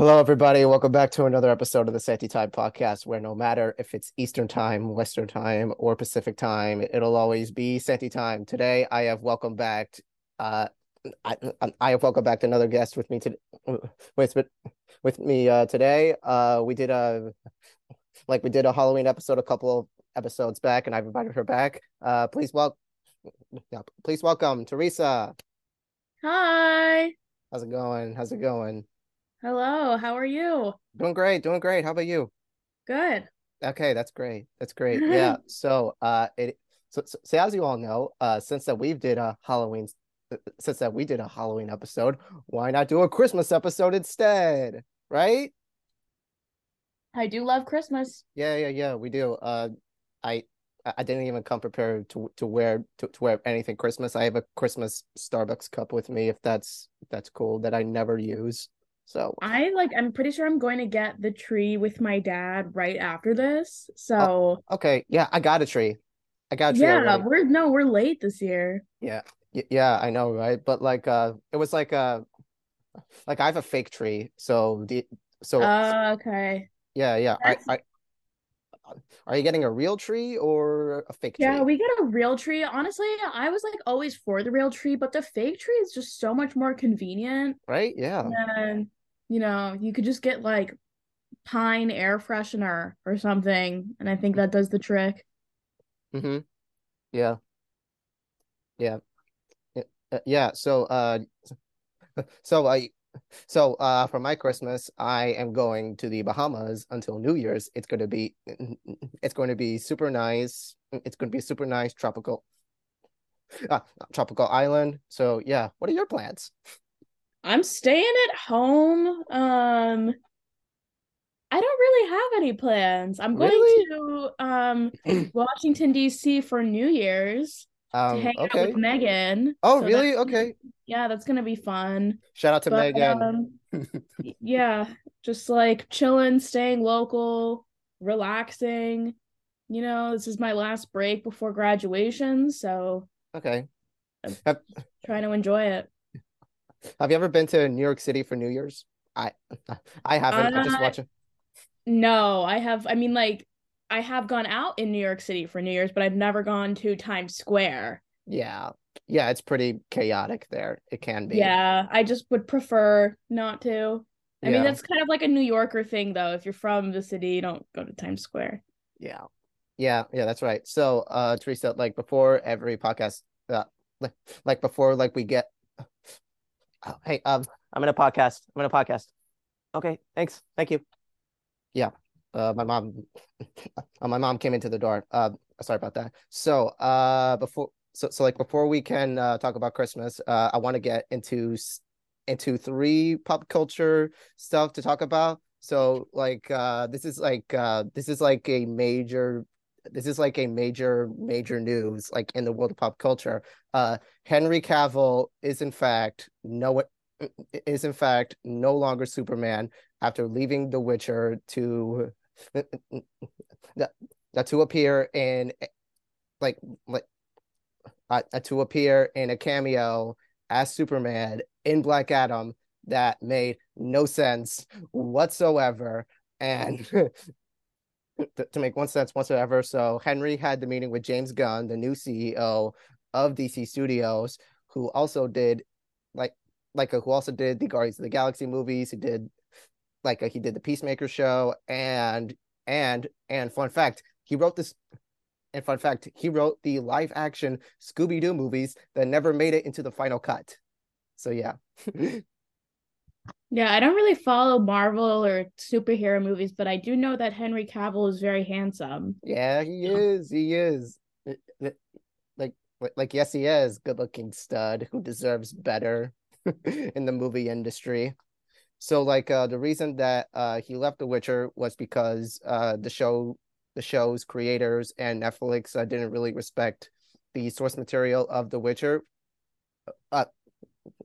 Hello, everybody. Welcome back to another episode of the Santi Time podcast, where no matter if it's Eastern Time, Western Time, or Pacific Time, it'll always be Santi Time. Today, I have welcomed back, uh, I, I have welcomed back another guest with me today. With with me uh, today, uh, we did a like we did a Halloween episode a couple of episodes back, and I've invited her back. Uh, please welcome, yeah, please welcome Teresa. Hi. How's it going? How's it going? Hello. How are you? Doing great, doing great. How about you? Good. Okay, that's great. That's great. Yeah. So, uh, it so, so, so as you all know, uh, since that we did a Halloween, since that we did a Halloween episode, why not do a Christmas episode instead? Right? I do love Christmas. Yeah, yeah, yeah. We do. Uh, I I didn't even come prepared to to wear to, to wear anything Christmas. I have a Christmas Starbucks cup with me, if that's if that's cool, that I never use. So I like I'm pretty sure I'm going to get the tree with my dad right after this. Oh, So okay, yeah, I got a tree. I got a tree yeah, already. we're no, we're late this year. Yeah, yeah, I know, right? But like, uh, it was like uh like I have a fake tree, so the so Uh, okay. yeah, yeah. I I are you getting a real tree or a fake yeah, tree? Yeah, we get a real tree. Honestly, I was like always for the real tree, but the fake tree is just so much more convenient. Right? Yeah. And you know, you could just get like pine air freshener or something, and I think that does the trick. Mm-hmm. Yeah. Yeah. Yeah. Uh, yeah. So uh so I so uh for my Christmas, I am going to the Bahamas until New Year's. It's going to be it's going to be super nice. It's going to be super nice tropical uh, tropical island. So yeah, what are your plans? I'm staying at home. Um, I don't really have any plans. I'm going Really? to um Washington DC for New Year's to Um, hang out with. Megan. Oh, So really? Okay. yeah, that's gonna be fun. Shout out to But Megan. um yeah, just like chilling, staying local, relaxing. You know, this is my last break before graduation, so Okay. I'm Have trying to enjoy it. Have you ever been to New York City for New Year's? I I haven't. I just Uh, watch it. No, I have, I mean, like, I have gone out in New York City for New Year's, but I've never gone to Times Square. Yeah. Yeah, it's pretty chaotic there. It can be. Yeah, I just would prefer not to. I mean, that's kind of like a New Yorker thing, though. If you're from the city, you don't go to Times Square. Yeah. Yeah, yeah, that's right. So, uh, Teresa, like before every podcast, uh, like, like before, like we get, oh, hey, um, I'm in a podcast. I'm in a podcast. Okay, thanks. Thank you. Yeah. Uh, my mom, uh, my mom came into the door. Uh, sorry about that. So, uh, before, so, so like before we can uh talk about Christmas, uh, I want to get into into three pop culture stuff to talk about. So, like, uh, this is like, uh, this is like a major, this is like a major, major news, like in the world of pop culture. Uh, Henry Cavill is in fact no, is in fact no longer Superman after leaving The Witcher to to appear in like like uh, to appear in a cameo as Superman in Black Adam that made no sense whatsoever and to, make one sense whatsoever. So Henry had the meeting with James Gunn the new CEO of DC Studios who also did like like uh, who also did the Guardians of the Galaxy movies. He did like uh, he did the Peacemaker show and and and fun fact he wrote this and fun fact he wrote the live action Scooby-Doo movies that never made it into the final cut. So yeah Yeah, I don't really follow Marvel or superhero movies, but I do know that Henry Cavill is very handsome. yeah he is he is. Like like yes he is good looking stud who deserves better in the movie industry. So like uh the reason that uh he left The Witcher was because uh the show the show's creators and Netflix uh, didn't really respect the source material of The Witcher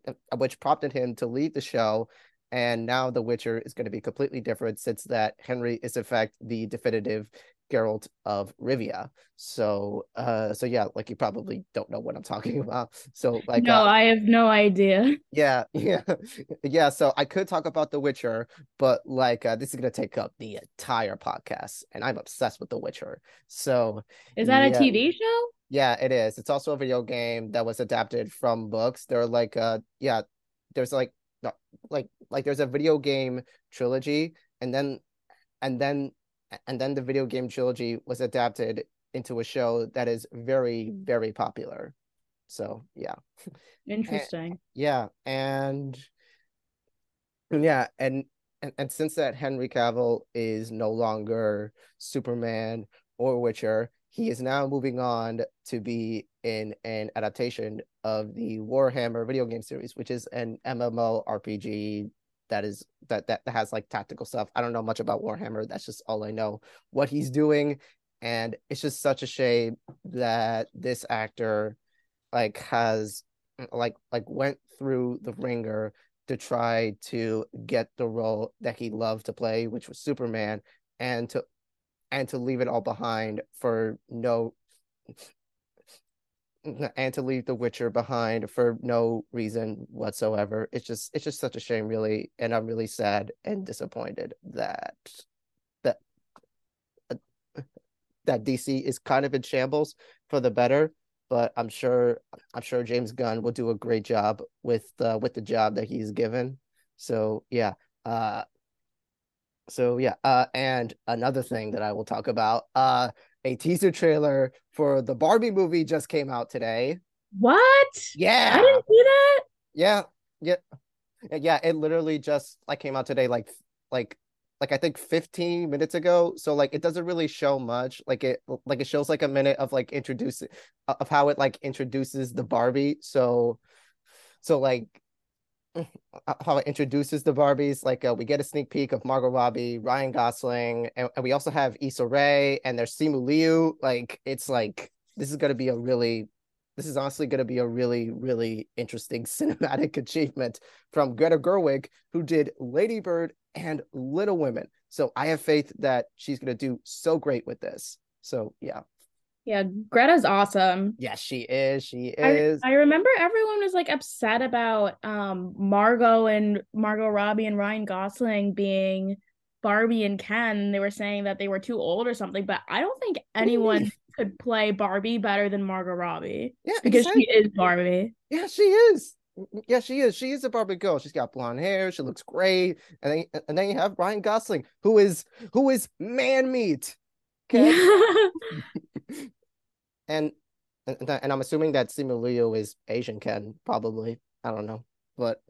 Uh, which prompted him to leave the show. And now The Witcher is going to be completely different since that Henry is in fact the definitive Geralt of Rivia. So uh so yeah, like you probably don't know what I'm talking about. So like no, uh, I have no idea. yeah, yeah. yeah, so I could talk about The Witcher, but like uh, this is going to take up the entire podcast and I'm obsessed with The Witcher. So Is that yeah. a TV show? Yeah, it is. It's also a video game that was adapted from books. There are like uh yeah, there's like like like there's a video game trilogy and then and then and then the video game trilogy was adapted into a show that is very very popular. So yeah. Interesting. and, yeah and yeah and, and and since that henry cavill is no longer superman or witcher. He is now moving on to be in an adaptation of the warhammer video game series which is an mmo rpg that is that that has like tactical stuff. I don't know much about Warhammer. That's just all I know. What he's doing, and it's just such a shame that this actor like has like like went through the ringer to try to get the role that he loved to play, which was Superman, and to and to leave it all behind for no and to leave The Witcher behind for no reason whatsoever. It's just it's just such a shame, really, and I'm really sad and disappointed that that uh, that DC is kind of in shambles for the better. But I'm sure I'm sure James Gunn will do a great job with uh, with the job that he's given. So yeah, uh, so yeah, uh, and another thing that I will talk about, uh, a teaser trailer for the Barbie movie just came out today. What? Yeah. I didn't see that. Yeah. Yeah. Yeah, it literally just like came out today like like like I think 15 minutes ago. So like it doesn't really show much. Like it like it shows like a minute of like introducing of how it like introduces the Barbie. So so like how it introduces the Barbies. Like uh, we get a sneak peek of Margot Robbie, Ryan Gosling, and, and we also have Issa Rae and there's Simu Liu. Like it's like this is to be a really, this is honestly to be a really really interesting cinematic achievement from Greta Gerwig, who did Lady Bird and Little Women. So I have faith that she's to do so great with this. So yeah. Yeah, Greta's awesome. Yes, she is. She is. I, I, remember everyone was like upset about um Margot and Margot Robbie and Ryan Gosling being Barbie and Ken. They were saying that they were too old or something, but I don't think anyone could play Barbie better than Margot Robbie. Yeah, because exactly. she is Barbie. Yeah, she is. Yeah, she is. She is a Barbie girl. She's got blonde hair. She looks great. And then and then you have Ryan Gosling, who is who is man meat. Okay. and and, and I'm assuming that Simu Liu is Asian Ken, probably. I don't know. But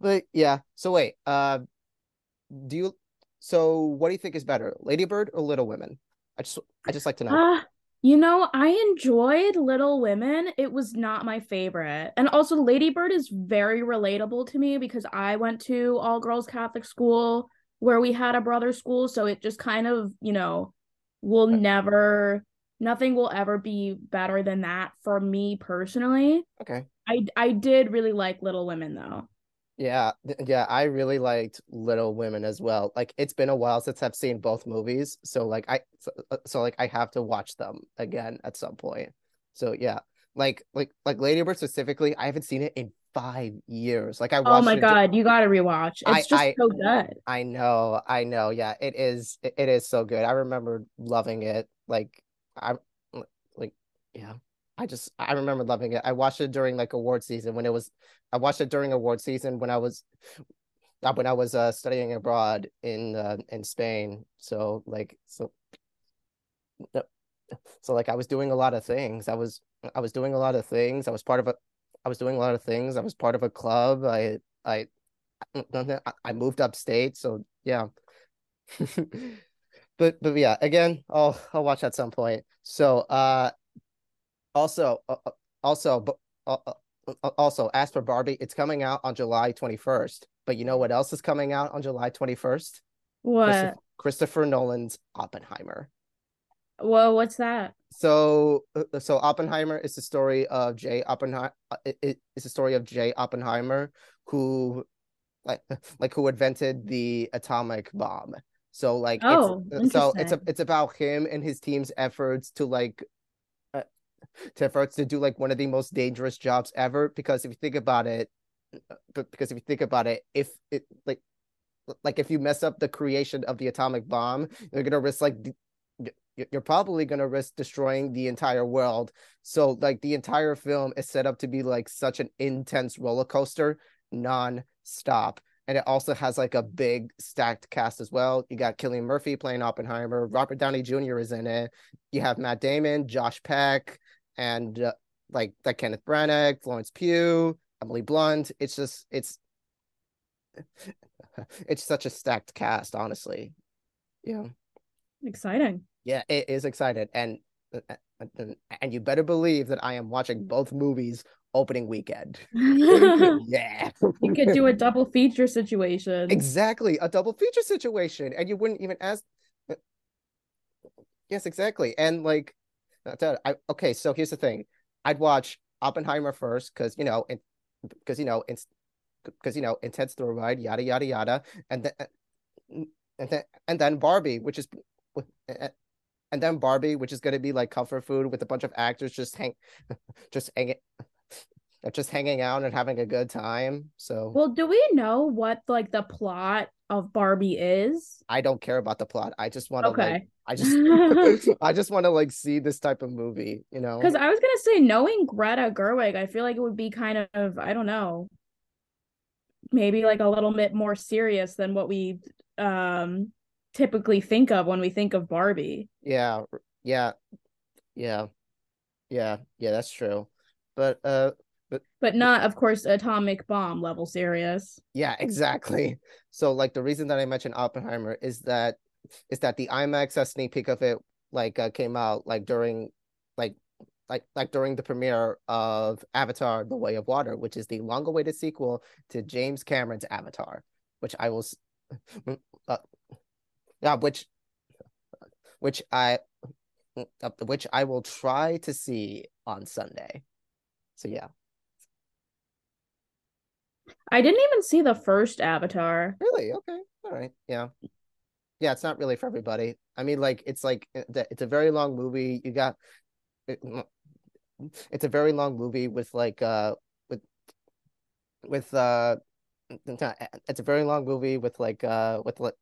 but yeah. So wait, uh do you so what do you think is better, Ladybird or Little Women? I just I just like to know. Uh, you know, I enjoyed Little Women. It was not my favorite. And also Ladybird is very relatable to me because I went to all girls Catholic school where we had a brother school, so it just kind of, you know, will never nothing will ever be better than that for me personally. Okay. I I did really like Little Women though. Yeah, yeah, I really liked Little Women as well. Like it's been a while since I've seen both movies, so like I so, uh, so like I have to watch them again at some point. So yeah, like like like Lady Bird specifically, I haven't seen it in five years. Like I Oh my god, you gotta rewatch. It's I, just I, so good. I know, I know. Yeah, it is. It is so good. I remember loving it. Like I like yeah. I just I remember loving it. I watched it during like award season when it was I watched it during award season when I was uh, when I was uh studying abroad in uh, in Spain. So like so so like I was doing a lot of things. I was I was doing a lot of things. I was part of a I was doing a lot of things. I was part of a club. I I I moved upstate, so yeah. but but yeah, again, I'll I'll watch at some point. So uh, also uh, uh also but uh, uh, uh, also as for Barbie, it's coming out on July twenty first. But you know what else is coming out on July twenty first? What? Christopher, Christopher Nolan's Oppenheimer. Well, what's that? So, so Oppenheimer is the story of Jay Oppenheimer. It, it, it's the story of Jay Oppenheimer, who, like, like who invented the atomic bomb. So like Oh, it's so it's a, it's about him and his team's efforts to like uh, to efforts to do like one of the most dangerous jobs ever because if you think about it but because if you think about it if it like like if you mess up the creation of the atomic bomb you're gonna risk like d- y- y- you're probably gonna risk destroying the entire world. So like the entire film is set up to be like such an intense roller coaster non-stop and it also has like a big stacked cast as well you got Cillian Murphy playing Oppenheimer Robert Downey Jr. is in it you have Matt Damon Josh Peck and uh, like like Kenneth Branagh Florence Pugh Emily Blunt it's just it's it's such a stacked cast, honestly. Yeah, Exciting. yeah, it is excited, and and, and you better believe that I am watching both movies opening weekend. Yeah. you could do a double feature situation. exactly a double feature situation, and you wouldn't even ask. Uh, yes, exactly, and like, I okay. So here's the thing: I'd watch Oppenheimer first because you know, because you know, it's because you know, intense thrill ride, yada yada yada, and then uh, and then and then Barbie, which is and then Barbie, which is gonna be like comfort food with a bunch of actors just hang just just hanging out and having a good time. So Well, do we know what like the plot of Barbie is? I don't care about the plot. I just want to like Okay. I just I just want to like see this type of movie, you know? Because I was gonna say, knowing Greta Gerwig, I feel like it would be kind of, I don't know, maybe like a little bit more serious than what we um typically think of when we think of Barbie. Yeah, yeah, yeah, yeah, yeah, that's true. But uh but But not, of course, atomic bomb level serious. yeah, exactly. So like the reason that I mentioned Oppenheimer is that is that the IMAX sneak peek of it like uh, came out like during like like like during the premiere of Avatar: The Way of Water, which is the long-awaited sequel to James Cameron's Avatar, which I will uh, yeah, which which I uh, which I will try to see on Sunday. So yeah. I didn't even see the first Avatar. Really? Okay. All right. Yeah. Yeah, it's not really for everybody. I mean, like it's like it's a very long movie. You got it's a very long movie with like uh with with uh it's a very long movie with like uh with like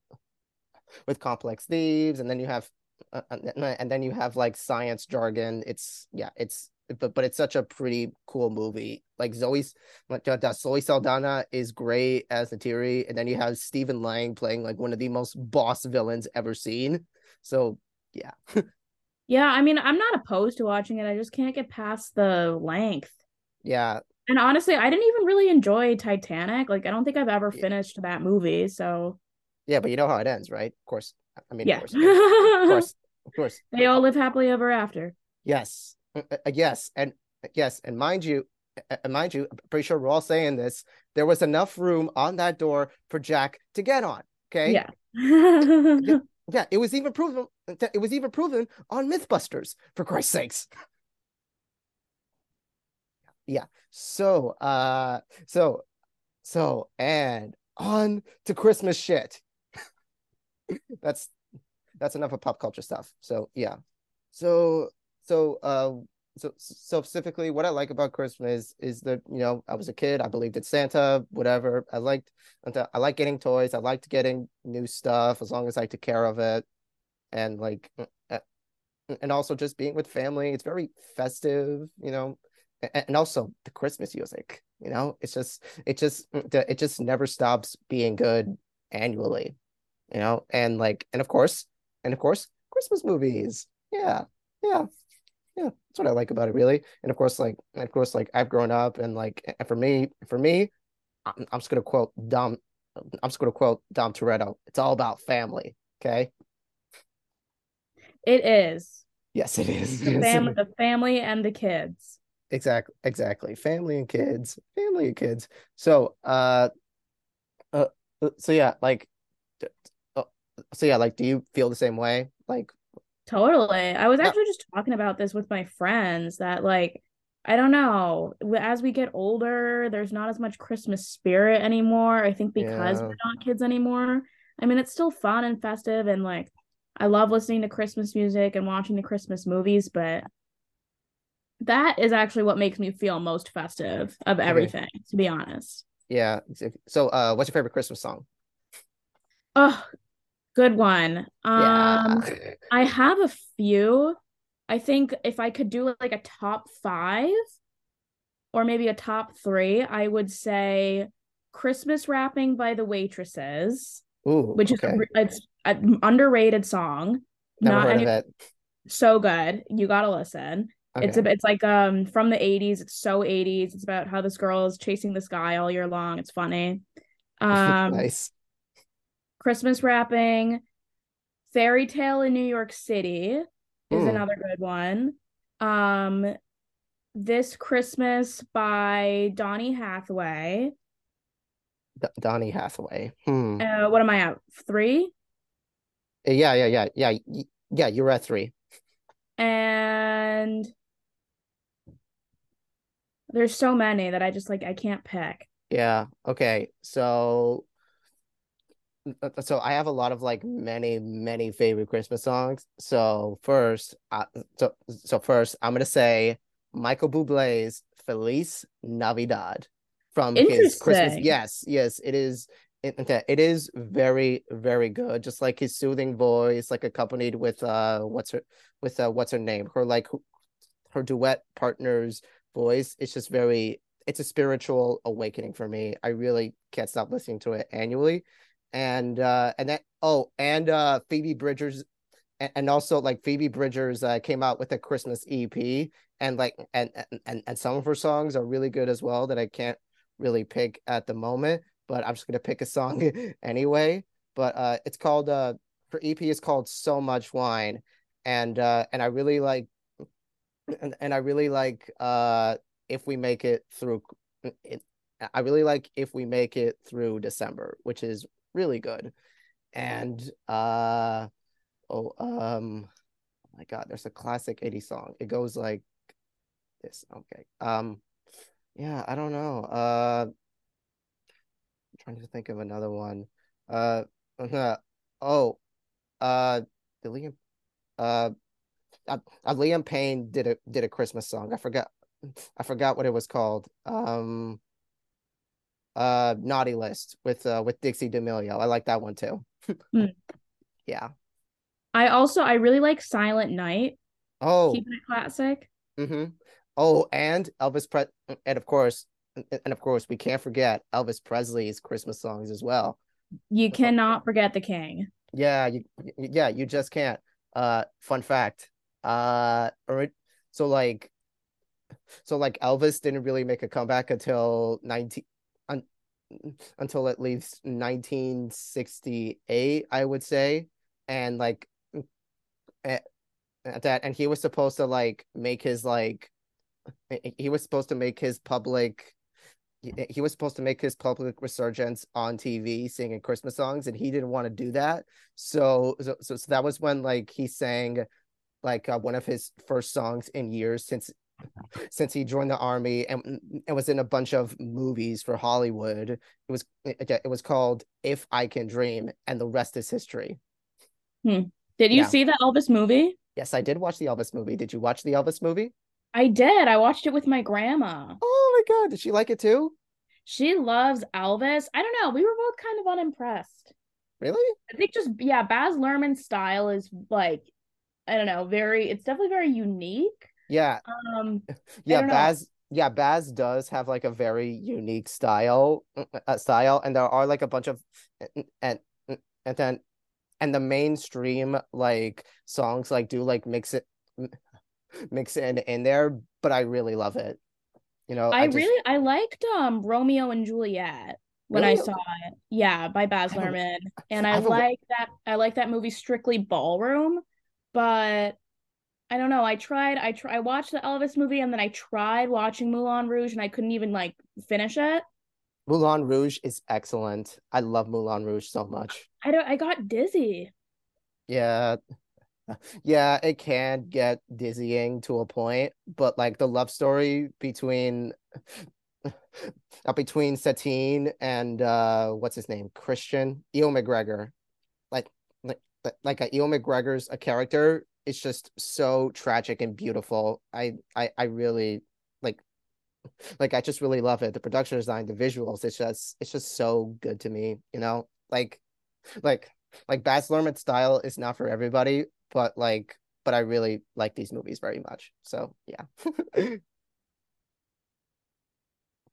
with complex themes and then you have uh, and then you have like science jargon it's yeah it's but but it's such a pretty cool movie like zoe's like uh, zoe saldana is great as Neytiri and then you have stephen lang playing like one of the most boss villains ever seen so yeah Yeah, I mean, I'm not opposed to watching it. I just can't get past the length. yeah And honestly, I didn't even really enjoy Titanic. Like, I don't think I've ever Yeah. finished that movie. So, yeah but you know how it ends right of course i mean yeah. of course of course of course they all live happily ever after. Yes, yes, and yes, and mind you, uh, uh, mind you, I'm pretty sure we're all saying this. There was enough room on that door for Jack to get on. Okay. Yeah. Yeah. It was even proven. It was even proven on MythBusters. For Christ's sakes. Yeah. So, uh, so, so, and on to Christmas shit. that's that's enough of pop culture stuff. So yeah. So so uh so specifically what I like about Christmas is that you know I was a kid I believed in Santa whatever I liked I like getting toys I liked getting new stuff as long as I took care of it and like uh, and also just being with family it's very festive you know and also the Christmas music you know it's just it just it just never stops being good annually you know and like and of course and of course Christmas movies. Yeah yeah yeah that's what i like about it really. And of course like of course like i've grown up and like and for me for me i'm, I'm just gonna quote dom i'm just gonna quote dom toretto it's all about family okay? It is. yes it is. The family, the family and the kids. exactly exactly. Family and kids family and kids. So uh uh so yeah like uh, so yeah like do you feel the same way? Like Totally. I was actually just talking about this with my friends that like I don't know, as we get older, there's not as much Christmas spirit anymore. I think because Yeah. we're not kids anymore. I mean, it's still fun and festive, and like I love listening to Christmas music and watching the Christmas movies, but that is actually what makes me feel most festive of everything, okay. to be honest. Yeah. So, uh, what's your favorite Christmas song? Oh, good one. Um, yeah. I have a few. I think if I could do like a top five or maybe a top three, I would say Christmas Wrapping by the Waitresses, Ooh, which okay. is it's an underrated song. Never Not heard any, of it. So good. You gotta listen. Okay. It's a, it's like um from the 80s. It's so 80s. It's about how this girl is chasing this guy all year long. It's funny. Um nice. Christmas wrapping. Fairy Tale in New York City is another good one. Um This Christmas by Donny Hathaway. D- Donny Hathaway. Hmm. Uh, what am I at? Three? Yeah, yeah, yeah, yeah. Yeah, you're at three. And there's so many that I just like I can't pick. Yeah. Okay. So so I have a lot of like many many favorite Christmas songs. So first, uh, so so first I'm gonna say Michael Bublé's "Feliz Navidad" from his Christmas. Yes, yes, it is. It, it is very very good. Just like his soothing voice, like accompanied with uh what's her with uh what's her name? Her like her duet partner's voice. It's just very it's a spiritual awakening for me. I really can't stop listening to it annually. And uh and that oh and uh Phoebe Bridgers and also like Phoebe Bridgers uh, came out with a Christmas EP and like and, and and some of her songs are really good as well that I can't really pick at the moment, but I'm just gonna pick a song anyway. But uh it's called uh her EP is called So Much Wine and uh and I really like and, and I really like uh if we make it through it, I really like if we make it through December, which is really good. And uh oh um oh my god, there's a classic 80s song. It goes like this. Okay. Um yeah, I don't know. Uh I'm trying to think of another one. Uh, uh oh uh the Liam uh uh, uh, Liam Payne did a did a Christmas song. I forgot I forgot what it was called. Um uh Naughty List with uh with Dixie D'Amelio. I like that one too. mm. Yeah. I also I really like Silent Night. Oh. Keeping it classic. Mm-hmm. Oh, and Elvis Pre and of course and of course we can't forget Elvis Presley's Christmas songs as well. You cannot forget the king. Yeah, you yeah, you just can't. Uh fun fact, uh, so like, so like Elvis didn't really make a comeback until nineteen, un, until at least nineteen sixty eight, I would say, and like, at, eh, at that, and he was supposed to like make his like, eh, eh, he was supposed to make his public he was supposed to make his public resurgence on TV singing Christmas songs and he didn't want to do that. So so so, so that was when like he sang like uh, one of his first songs in years since since he joined the army and mm, it was in a bunch of movies for Hollywood. It was eh, eh, it, it was called If I Can Dream and the rest is history. Hmm. Did you yeah. see the Elvis movie? Yes, I did watch the Elvis movie. Did you watch the Elvis movie? I did. I watched it with my grandma. Oh my god, did she like it too? She loves Elvis. I don't know. We were both kind of unimpressed. Really? I think just yeah, Baz Luhrmann's style is like I don't know, very it's definitely very unique. Yeah. Um yeah, Baz yeah, Baz does have like a very unique style uh, style and there are like a bunch of and and then and the mainstream like songs like do like mix it mix it in, in there, but I really love it. You know, I, I just... really I liked um Romeo and Juliet when really? I saw it. Yeah, by Baz Luhrmann. And I, I like that I like that movie Strictly Ballroom but I don't know. I tried. I try. I watched the Elvis movie, and then I tried watching Moulin Rouge, and I couldn't even like finish it. Moulin Rouge is excellent. I love Moulin Rouge so much. I don't. I got dizzy. Yeah, yeah. It can get dizzying to a point, but like the love story between uh, between Satine and uh what's his name, Christian Ewan McGregor like like like a Ewan McGregor's a character is just so tragic and beautiful. I I I really like like I just really love it. The production design, the visuals, it's just it's just so good to me, you know? Like like like Baz Luhrmann style is not for everybody, but like but I really like these movies very much. So yeah.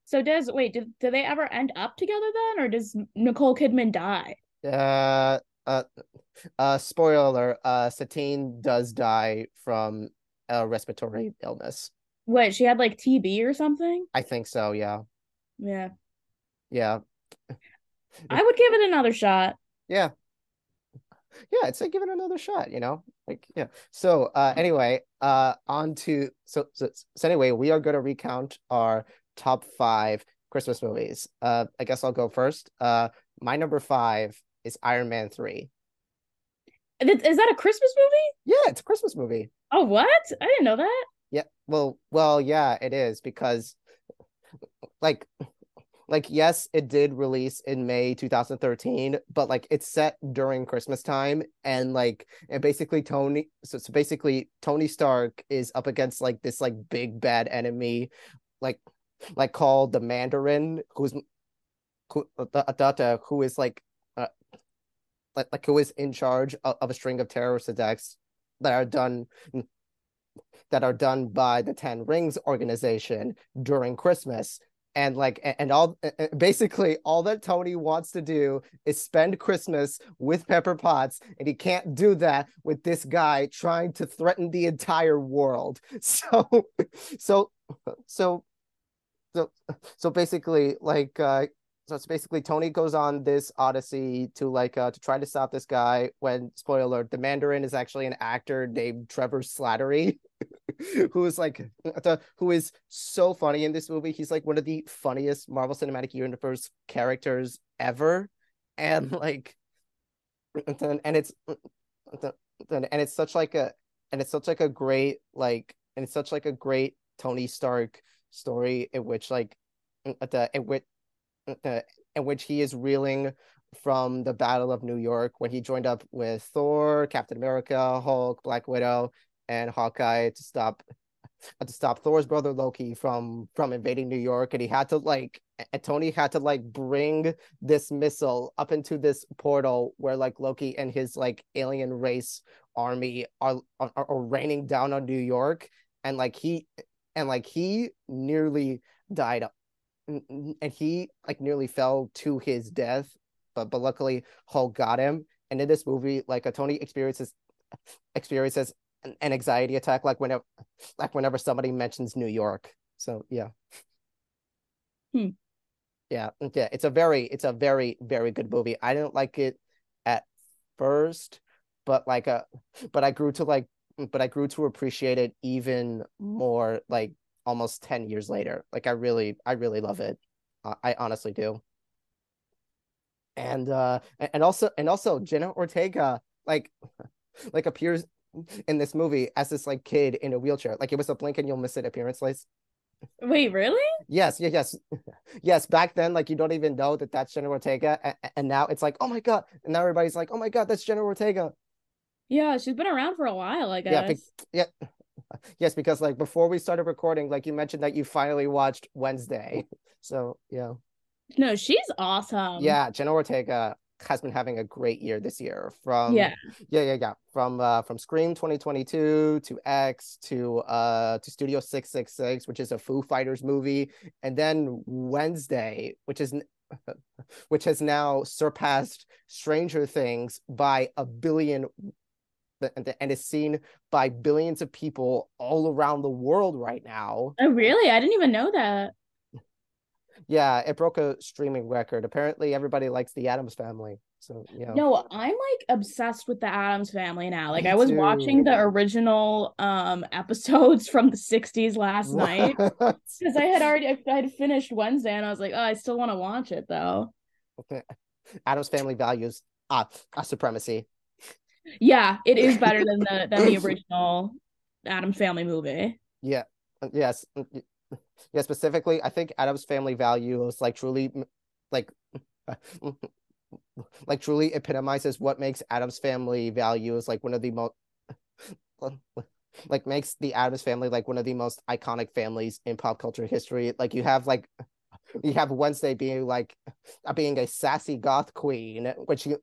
so does wait, do, do they ever end up together then or does Nicole Kidman die? Uh uh uh spoiler, uh Satine does die from a respiratory illness. What, she had like TB or something? I think so, yeah. Yeah. Yeah. I would give it another shot. Yeah. Yeah, I'd say give it another shot, you know? Like, yeah. So uh anyway, uh on to so so, so anyway, we are gonna recount our top five Christmas movies. Uh I guess I'll go first. Uh my number five is Iron Man 3. Is that a Christmas movie? Yeah, it's a Christmas movie. Oh, what? I didn't know that. Yeah, well, well, yeah, it is because like like yes it did release in may 2013 but like it's set during christmas time and like and basically tony so, so basically tony stark is up against like this like big bad enemy like like called the mandarin who's who, uh, who is like uh, like, like who is in charge of, of a string of terrorist attacks that are done that are done by the Ten Rings organization during Christmas. And like, and all basically all that Tony wants to do is spend Christmas with Pepper Potts, and he can't do that with this guy trying to threaten the entire world. So, so, so, so, so basically, like, uh, so it's basically Tony goes on this odyssey to like uh to try to stop this guy when spoiler alert, the Mandarin is actually an actor named Trevor Slattery. who is like the who is so funny in this movie. He's like one of the funniest Marvel Cinematic Universe characters ever, and like, and, and it's and it's such like a and it's such like a great like and it's such like a great Tony Stark story in which like the in which Uh, uh, in which he is reeling from the Battle of New York when he joined up with Thor, Captain America, Hulk, Black Widow, and Hawkeye to stop uh, to stop Thor's brother Loki from from invading New York, and he had to like and Tony had to like bring this missile up into this portal where like Loki and his like alien race army are are, are raining down on New York, and like he and like he nearly died, and he like nearly fell to his death, but but luckily Hulk got him. And in this movie, like a Tony experiences experiences an anxiety attack like whenever like whenever somebody mentions New York. So yeah. Hmm. Yeah, yeah, it's a very it's a very very good movie. I didn't like it at first, but like a, but I grew to like but I grew to appreciate it even more like almost 10 years later. Like I really I really love it. Uh, I honestly do. And uh and also and also Jenna Ortega like like appears in this movie as this like kid in a wheelchair. Like it was a blink and you'll miss it appearance list. Wait, really? Yes, yeah, yes, yes. Back then, like you don't even know that that's Jenna Ortega, and, and now it's like, oh my god, and now everybody's like, oh my god, that's Jenna Ortega. Yeah, she's been around for a while, I guess. Yeah, be- yeah, yes, because like before we started recording, like you mentioned that you finally watched Wednesday, so yeah. No, she's awesome. Yeah, Jenna Ortega has been having a great year this year. From yeah, yeah, yeah, yeah. From uh, from Scream 2022 to X to uh to Studio 666, which is a Foo Fighters movie, and then Wednesday, which is which has now surpassed Stranger Things by a billion and is seen by billions of people all around the world right now. Oh, really? I didn't even know that yeah, it broke a streaming record. Apparently, everybody likes the Addams Family. So yeah. No, I'm like obsessed with the Addams Family now. Like Me I was too. watching the original um episodes from the 60s last what? night because I had already I had finished Wednesday and I was like, oh, I still want to watch it though. Okay. Addams Family values uh, uh supremacy. Yeah, it is better than the than the original Addams Family movie. Yeah. Uh, yes mm, yeah specifically i think Addams family values like truly like like truly epitomizes what makes Addams family values like one of the most like makes the Addams family like one of the most iconic families in pop culture history. Like you have like you have Wednesday being like being a sassy goth queen, which you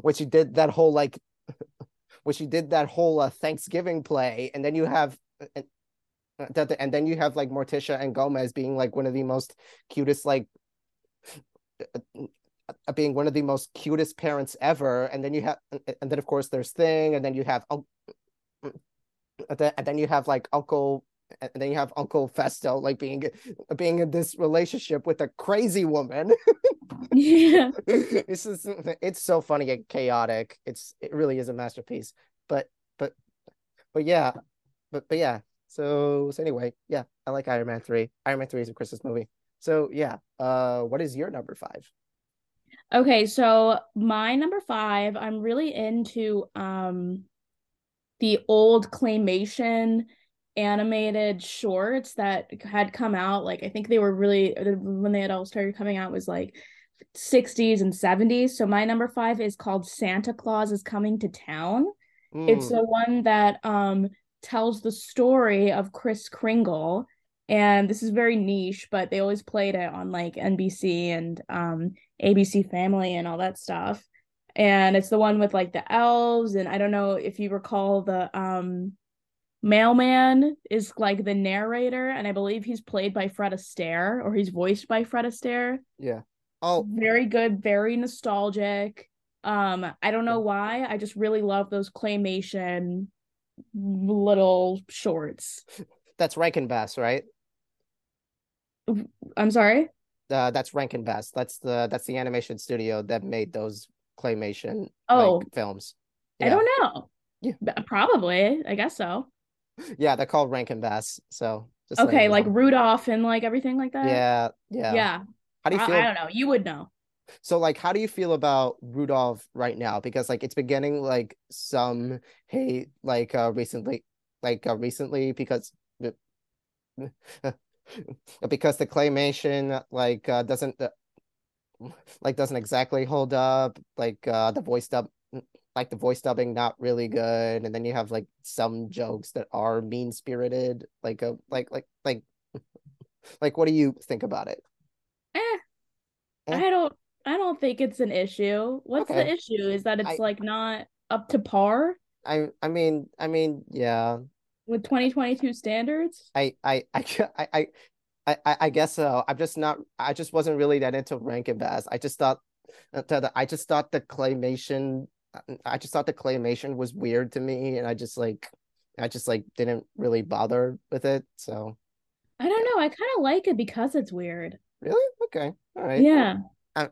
which you did that whole like which you did that whole uh, Thanksgiving play, and then you have and, and then you have like Morticia and Gomez being like one of the most cutest like being one of the most cutest parents ever, and then you have and then of course there's Thing, and then you have and then you have like Uncle and then you have Uncle Fester like being being in this relationship with a crazy woman. yeah. This is it's so funny and chaotic. It's it really is a masterpiece. But but but yeah. But but yeah. So so anyway, yeah, I like Iron Man 3. Iron Man 3 is a Christmas movie. So yeah. Uh what is your number five? Okay, so my number five, I'm really into um the old claymation animated shorts that had come out like i think they were really when they had all started coming out was like 60s and 70s so my number five is called santa claus is coming to town. Mm. it's the one that um tells the story of kris kringle. And this is very niche but they always played it on like nbc and um abc family and all that stuff. And it's the one with like the elves. And i don't know if you recall the um mailman is like the narrator and i believe he's played by fred astaire or he's voiced by fred astaire yeah oh very good very nostalgic um i don't know why i just really love those claymation little shorts that's rankin bass right i'm sorry uh, that's rankin bass that's the that's the animation studio that made those claymation oh films. Yeah. I don't know. Yeah. Probably. I guess so. Yeah, they're called Rankin Bass. So okay, like Rudolph and like everything like that. Yeah, yeah, yeah. How do you feel? I, I don't know. You would know. So like, how do you feel about Rudolph right now? Because like, it's been getting like some hate, like uh recently, like uh, recently because because the claymation like uh, doesn't uh, like doesn't exactly hold up. Like uh the voice dub like the voice dubbing not really good. And then you have like some jokes that are mean spirited. Like a uh, like like like like what do you think about it? Eh, eh? I don't I don't think it's an issue. What's okay. the issue? Is that it's I, like not up to par? I I mean I mean yeah. With 2022 standards? I I I I I, I guess so. I'm just not. I just wasn't really that into Rankin Bass. I just thought that I just thought the claymation. I just thought the claymation was weird to me, and I just like, I just like didn't really bother with it. So I don't know. I kind of like it because it's weird. Really? Okay. All right. Yeah. Uh,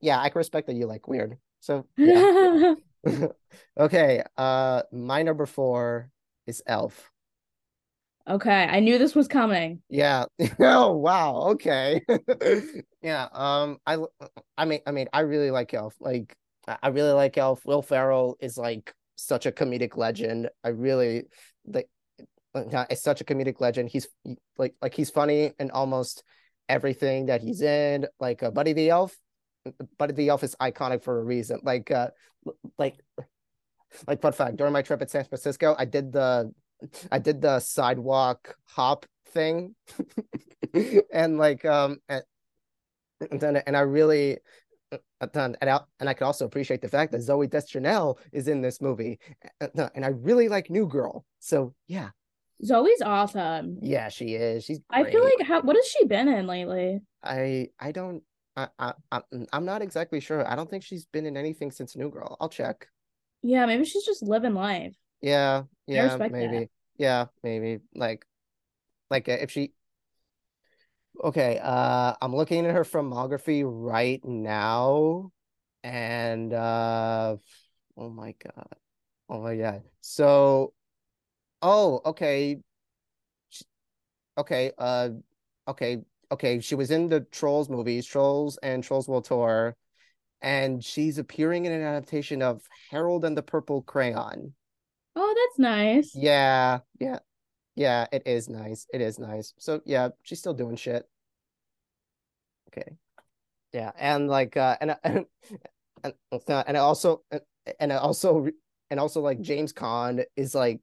yeah, I can respect that you like weird. So yeah. okay. Uh, my number four is Elf. Okay, I knew this was coming. Yeah. oh wow. Okay. yeah. Um. I. I mean. I mean. I really like Elf. Like. I really like Elf. Will Ferrell is like such a comedic legend. I really like. It's such a comedic legend. He's like like he's funny in almost everything that he's in. Like uh, Buddy the Elf. Buddy the Elf is iconic for a reason. Like uh, like like fun fact during my trip at San Francisco, I did the I did the sidewalk hop thing, and like um and, and then and I really and I, and I could also appreciate the fact that Zooey Deschanel is in this movie, and I really like New Girl. So yeah, Zooey's awesome. Yeah, she is. She's. Great. I feel like how what has she been in lately? I I don't. I, I I'm not exactly sure. I don't think she's been in anything since New Girl. I'll check. Yeah, maybe she's just living life. Yeah, yeah, maybe. That. Yeah, maybe. Like like uh, if she Okay, uh I'm looking at her filmography right now and uh oh my god. Oh my god. So oh, okay. Okay, uh okay, okay, she was in the Trolls movies, Trolls and Trolls World Tour, and she's appearing in an adaptation of Harold and the Purple Crayon. Oh, that's nice. Yeah, yeah, yeah. It is nice. It is nice. So yeah, she's still doing shit. Okay. Yeah, and like, uh, and, and and and also and also and also like James Caan is like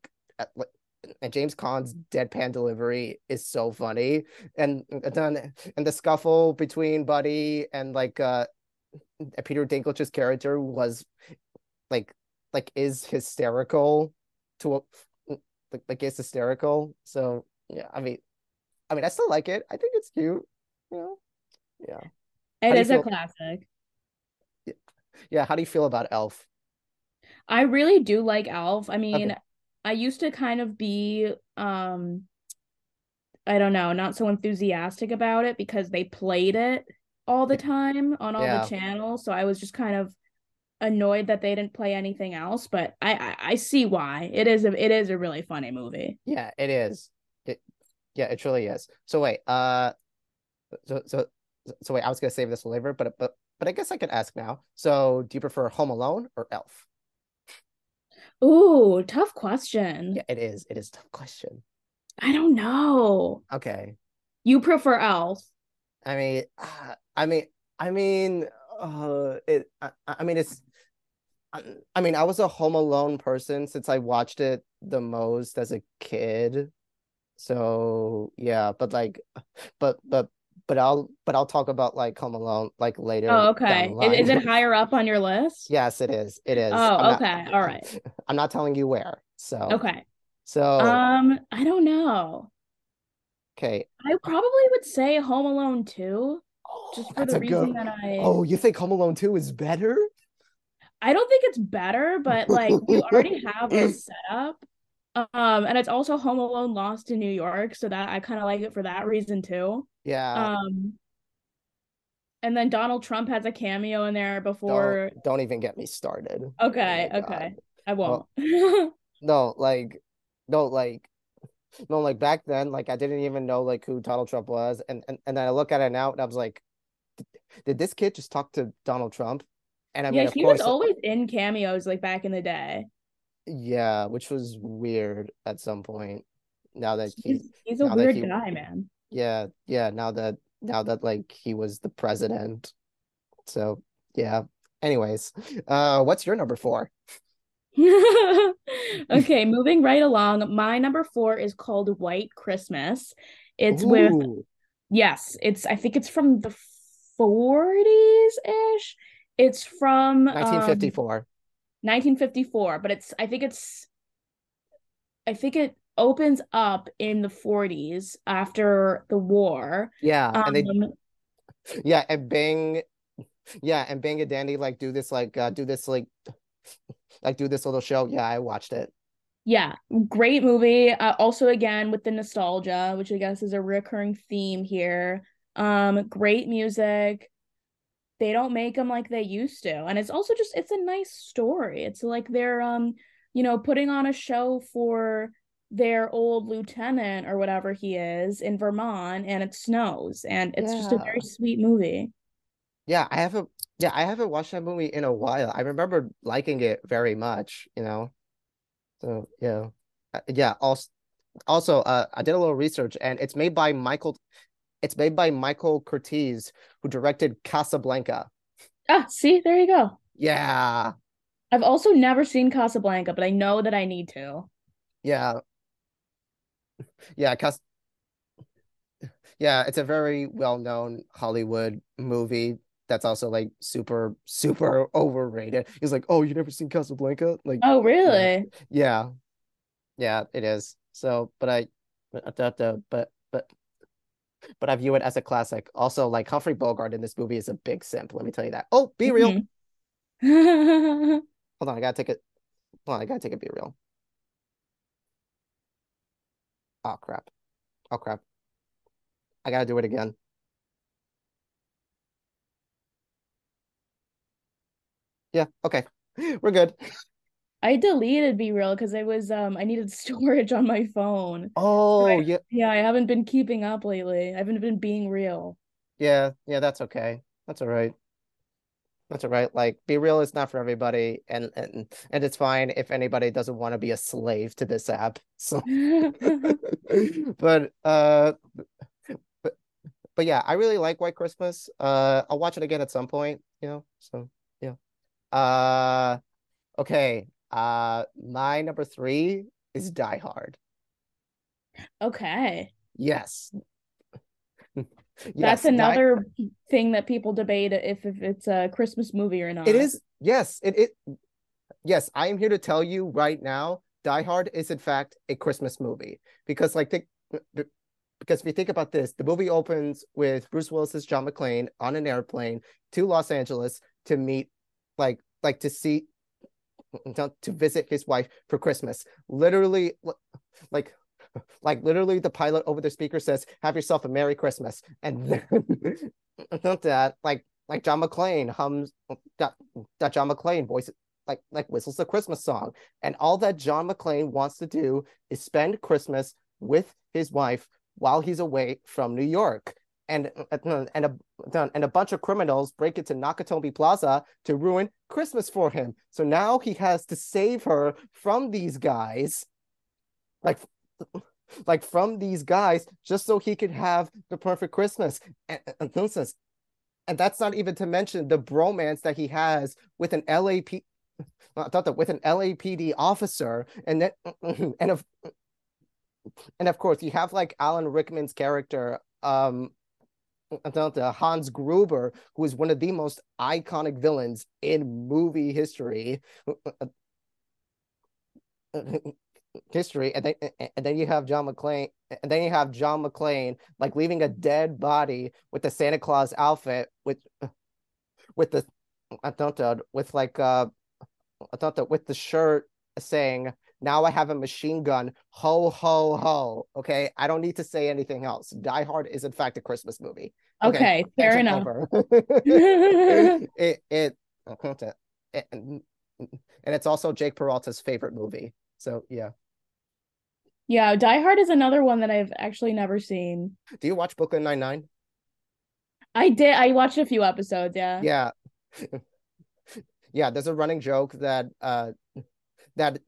and James Caan's deadpan delivery is so funny, and then and the scuffle between Buddy and like uh Peter Dinklage's character was like like is hysterical to like like is hysterical. So yeah, I mean, I mean, I still like it. I think it's cute. You know, yeah. It is a classic. Yeah. yeah. How do you feel about Elf? I really do like Elf. I mean, okay. I used to kind of be um I don't know, not so enthusiastic about it because they played it all the time on all yeah. the channels. So I was just kind of annoyed that they didn't play anything else. But I, I, I see why. It is a it is a really funny movie. Yeah, it is. It yeah, it truly is. So wait, uh so so so wait, I was gonna save this for later, but but but I guess I could ask now. So do you prefer Home Alone or Elf? Ooh, tough question. Yeah, it is. It is tough question. I don't know. Okay. You prefer Elf? I mean, uh, I mean, I mean, uh, it. I, I mean, it's. I mean, I was a Home Alone person since I watched it the most as a kid. So yeah, but like, but but but I'll but I'll talk about like Home Alone like later. Oh, okay. Is, is, it higher up on your list? yes, it is. It is. Oh, okay. Not, All right. I'm not telling you where. So okay. So um, I don't know. Okay. I probably would say Home Alone 2. Oh, just for the reason good... that I Oh, you think Home Alone 2 is better? I don't think it's better, but like you already have a setup. Um, and it's also Home Alone Lost in New York, so that I kind of like it for that reason too. Yeah. Um, and then Donald Trump has a cameo in there before. Don't, don't even get me started. Okay, oh okay, I won't. Well, no, like, no, like, no, like back then, like I didn't even know like who Donald Trump was, and and, and then I look at it now and I was like, did this kid just talk to Donald Trump? And I mean, yeah, he course, was always in cameos like back in the day. Yeah, which was weird at some point. Now that he's he's, he's a weird he, guy, man yeah yeah now that now that like he was the president. So yeah. Anyways uh what's your number four? Okay moving right along. My number four is called white christmas. It's Ooh. with yes it's i think it's from the 40s ish it's from 1954 um, 1954 but it's i think it's i think it opens up in the 40s after the war. Yeah, um, and they um, Yeah, and Bing yeah, and Bing and Danny like do this like uh do this like like do this little show. Yeah, I watched it. Yeah, great movie. Uh, also again with the nostalgia, which I guess is a recurring theme here. Um great music. They don't make them like they used to. And it's also just it's a nice story. It's like they're um you know putting on a show for their old lieutenant or whatever he is in Vermont and it snows and it's yeah. just a very sweet movie. Yeah, I haven't yeah, I haven't watched that movie in a while. I remember liking it very much, you know. So, yeah. Uh, yeah, also also uh I did a little research and it's made by Michael it's made by Michael Curtiz who directed Casablanca. Ah, see, there you go. Yeah. I've also never seen Casablanca, but I know that I need to. Yeah, yeah, cause yeah, it's a very well-known Hollywood movie that's also like super super overrated. He's like, "Oh, you never seen Casablanca?" Like, oh, really? Yeah, yeah, it is. So, but I, but but but but I view it as a classic. Also, like Humphrey Bogart in this movie is a big simp. Let me tell you that. Oh, be real. Mm-hmm. Hold on, I gotta take it. Hold on, I gotta take it. Be BeReal. Oh crap. Oh crap. I gotta do it again. Yeah, okay. We're good. I deleted BeReal because I was um I needed storage on my phone. Oh so I, yeah. Yeah, I haven't been keeping up lately. I haven't been being real. Yeah, yeah, that's okay. That's all right. That's all right. Like be real is not for everybody and and and it's fine if anybody doesn't want to be a slave to this app. So but uh but but yeah, I really like White Christmas. Uh I'll watch it again at some point, you know. So yeah. Uh, okay. Uh, my number three is Die Hard. Okay. Yes. That's Yes, Die- another thing that people debate if, if it's a Christmas movie or not. It is yes, it it yes, I am here to tell you right now, Die Hard is in fact a Christmas movie because like think because if you think about this, the movie opens with Bruce Willis's John McClane on an airplane to Los Angeles to meet like like to see to visit his wife for Christmas. Literally like like literally the pilot over the speaker says, "Have yourself a Merry Christmas." And then that like like John McClane hums that, that John McClane voice like like whistles the Christmas song. And all that John McClane wants to do is spend Christmas with his wife while he's away from New York. And and a and a bunch of criminals break into Nakatomi Plaza to ruin Christmas for him. So now he has to save her from these guys, like like from these guys, just so he could have the perfect Christmas. And, entonces, and that's not even to mention the bromance that he has with an LAP. I thought that with an LAPD officer, and then and of and of course you have like Alan Rickman's character, um, Hans Gruber, who is one of the most iconic villains in movie history. history and then and then you have John McClane and then you have John McClane like leaving a dead body with the Santa Claus outfit with with the I don't know with like uh I thought that with the shirt saying now I have a machine gun. Ho ho ho. Okay? I don't need to say anything else. Die Hard is in fact a Christmas movie. Okay, fair enough. it it, it and it's also Jake Peralta's favorite movie. So yeah Yeah, Die Hard is another one that I've actually never seen. do you watch Brooklyn Nine Nine I did. I watched a few episodes. Yeah. yeah yeah there's a running joke that uh that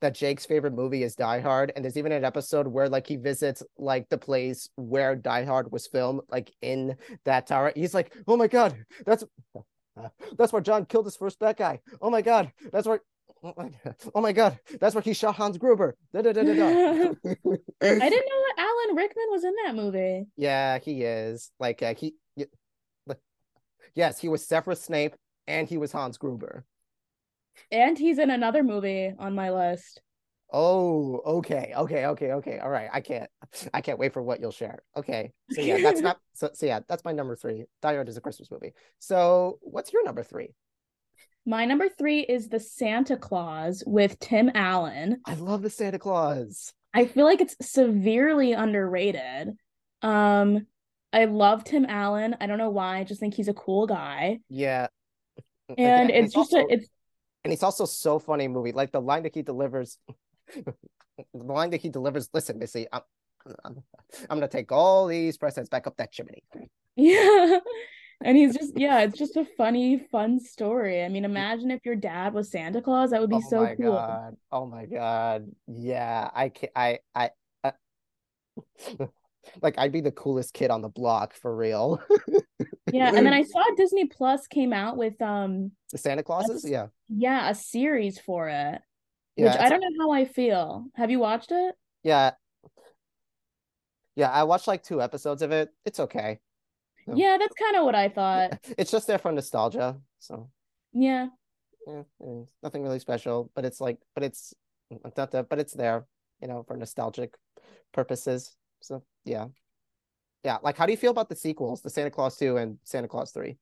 that Jake's favorite movie is Die Hard and there's even an episode where like he visits like the place where Die Hard was filmed like in that tower he's like oh my god that's that's where John killed his first bad guy oh my god that's where oh my, oh my god that's where he shot Hans Gruber da, da, da, da, da. I didn't know that Alan Rickman was in that movie. Yeah, he is. Like uh, he, yes, he was Severus Snape, and he was Hans Gruber. And he's in another movie on my list. Oh, okay, okay, okay, okay. All right, I can't, I can't wait for what you'll share. Okay, so yeah, that's not. So, so yeah, that's my number three. Die Hard is a Christmas movie. So what's your number three? My number three is The Santa Claus with Tim Allen. I love the Santa Claus. I feel like it's severely underrated. Um, I love Tim Allen. I don't know why. I just think he's a cool guy. Yeah, And Again, it's just a, it's and it's also so funny movie. Like the line that he delivers, the line that he delivers. Listen, Missy, I'm, I'm, I'm gonna take all these presents back up that chimney. Yeah. And he's just yeah, it's just a funny, fun story. I mean, imagine if your dad was Santa Claus. That would be oh so my cool. god! Oh my god! Yeah, I can I I. I like I'd be the coolest kid on the block for real. Yeah, and then I saw Disney Plus came out with um the Santa Clauses, That's- yeah, yeah, a series for it, yeah, which I don't know how I feel. Have you watched it? yeah, yeah. I watched like two episodes of it. It's okay. No. Yeah, that's kind of what I thought. It's just there for nostalgia. So Yeah. yeah, nothing really special, but it's like, but it's but it's there, you know, for nostalgic purposes. So yeah, yeah. Like, how do you feel about the sequels, the Santa Claus Two and Santa Claus Three?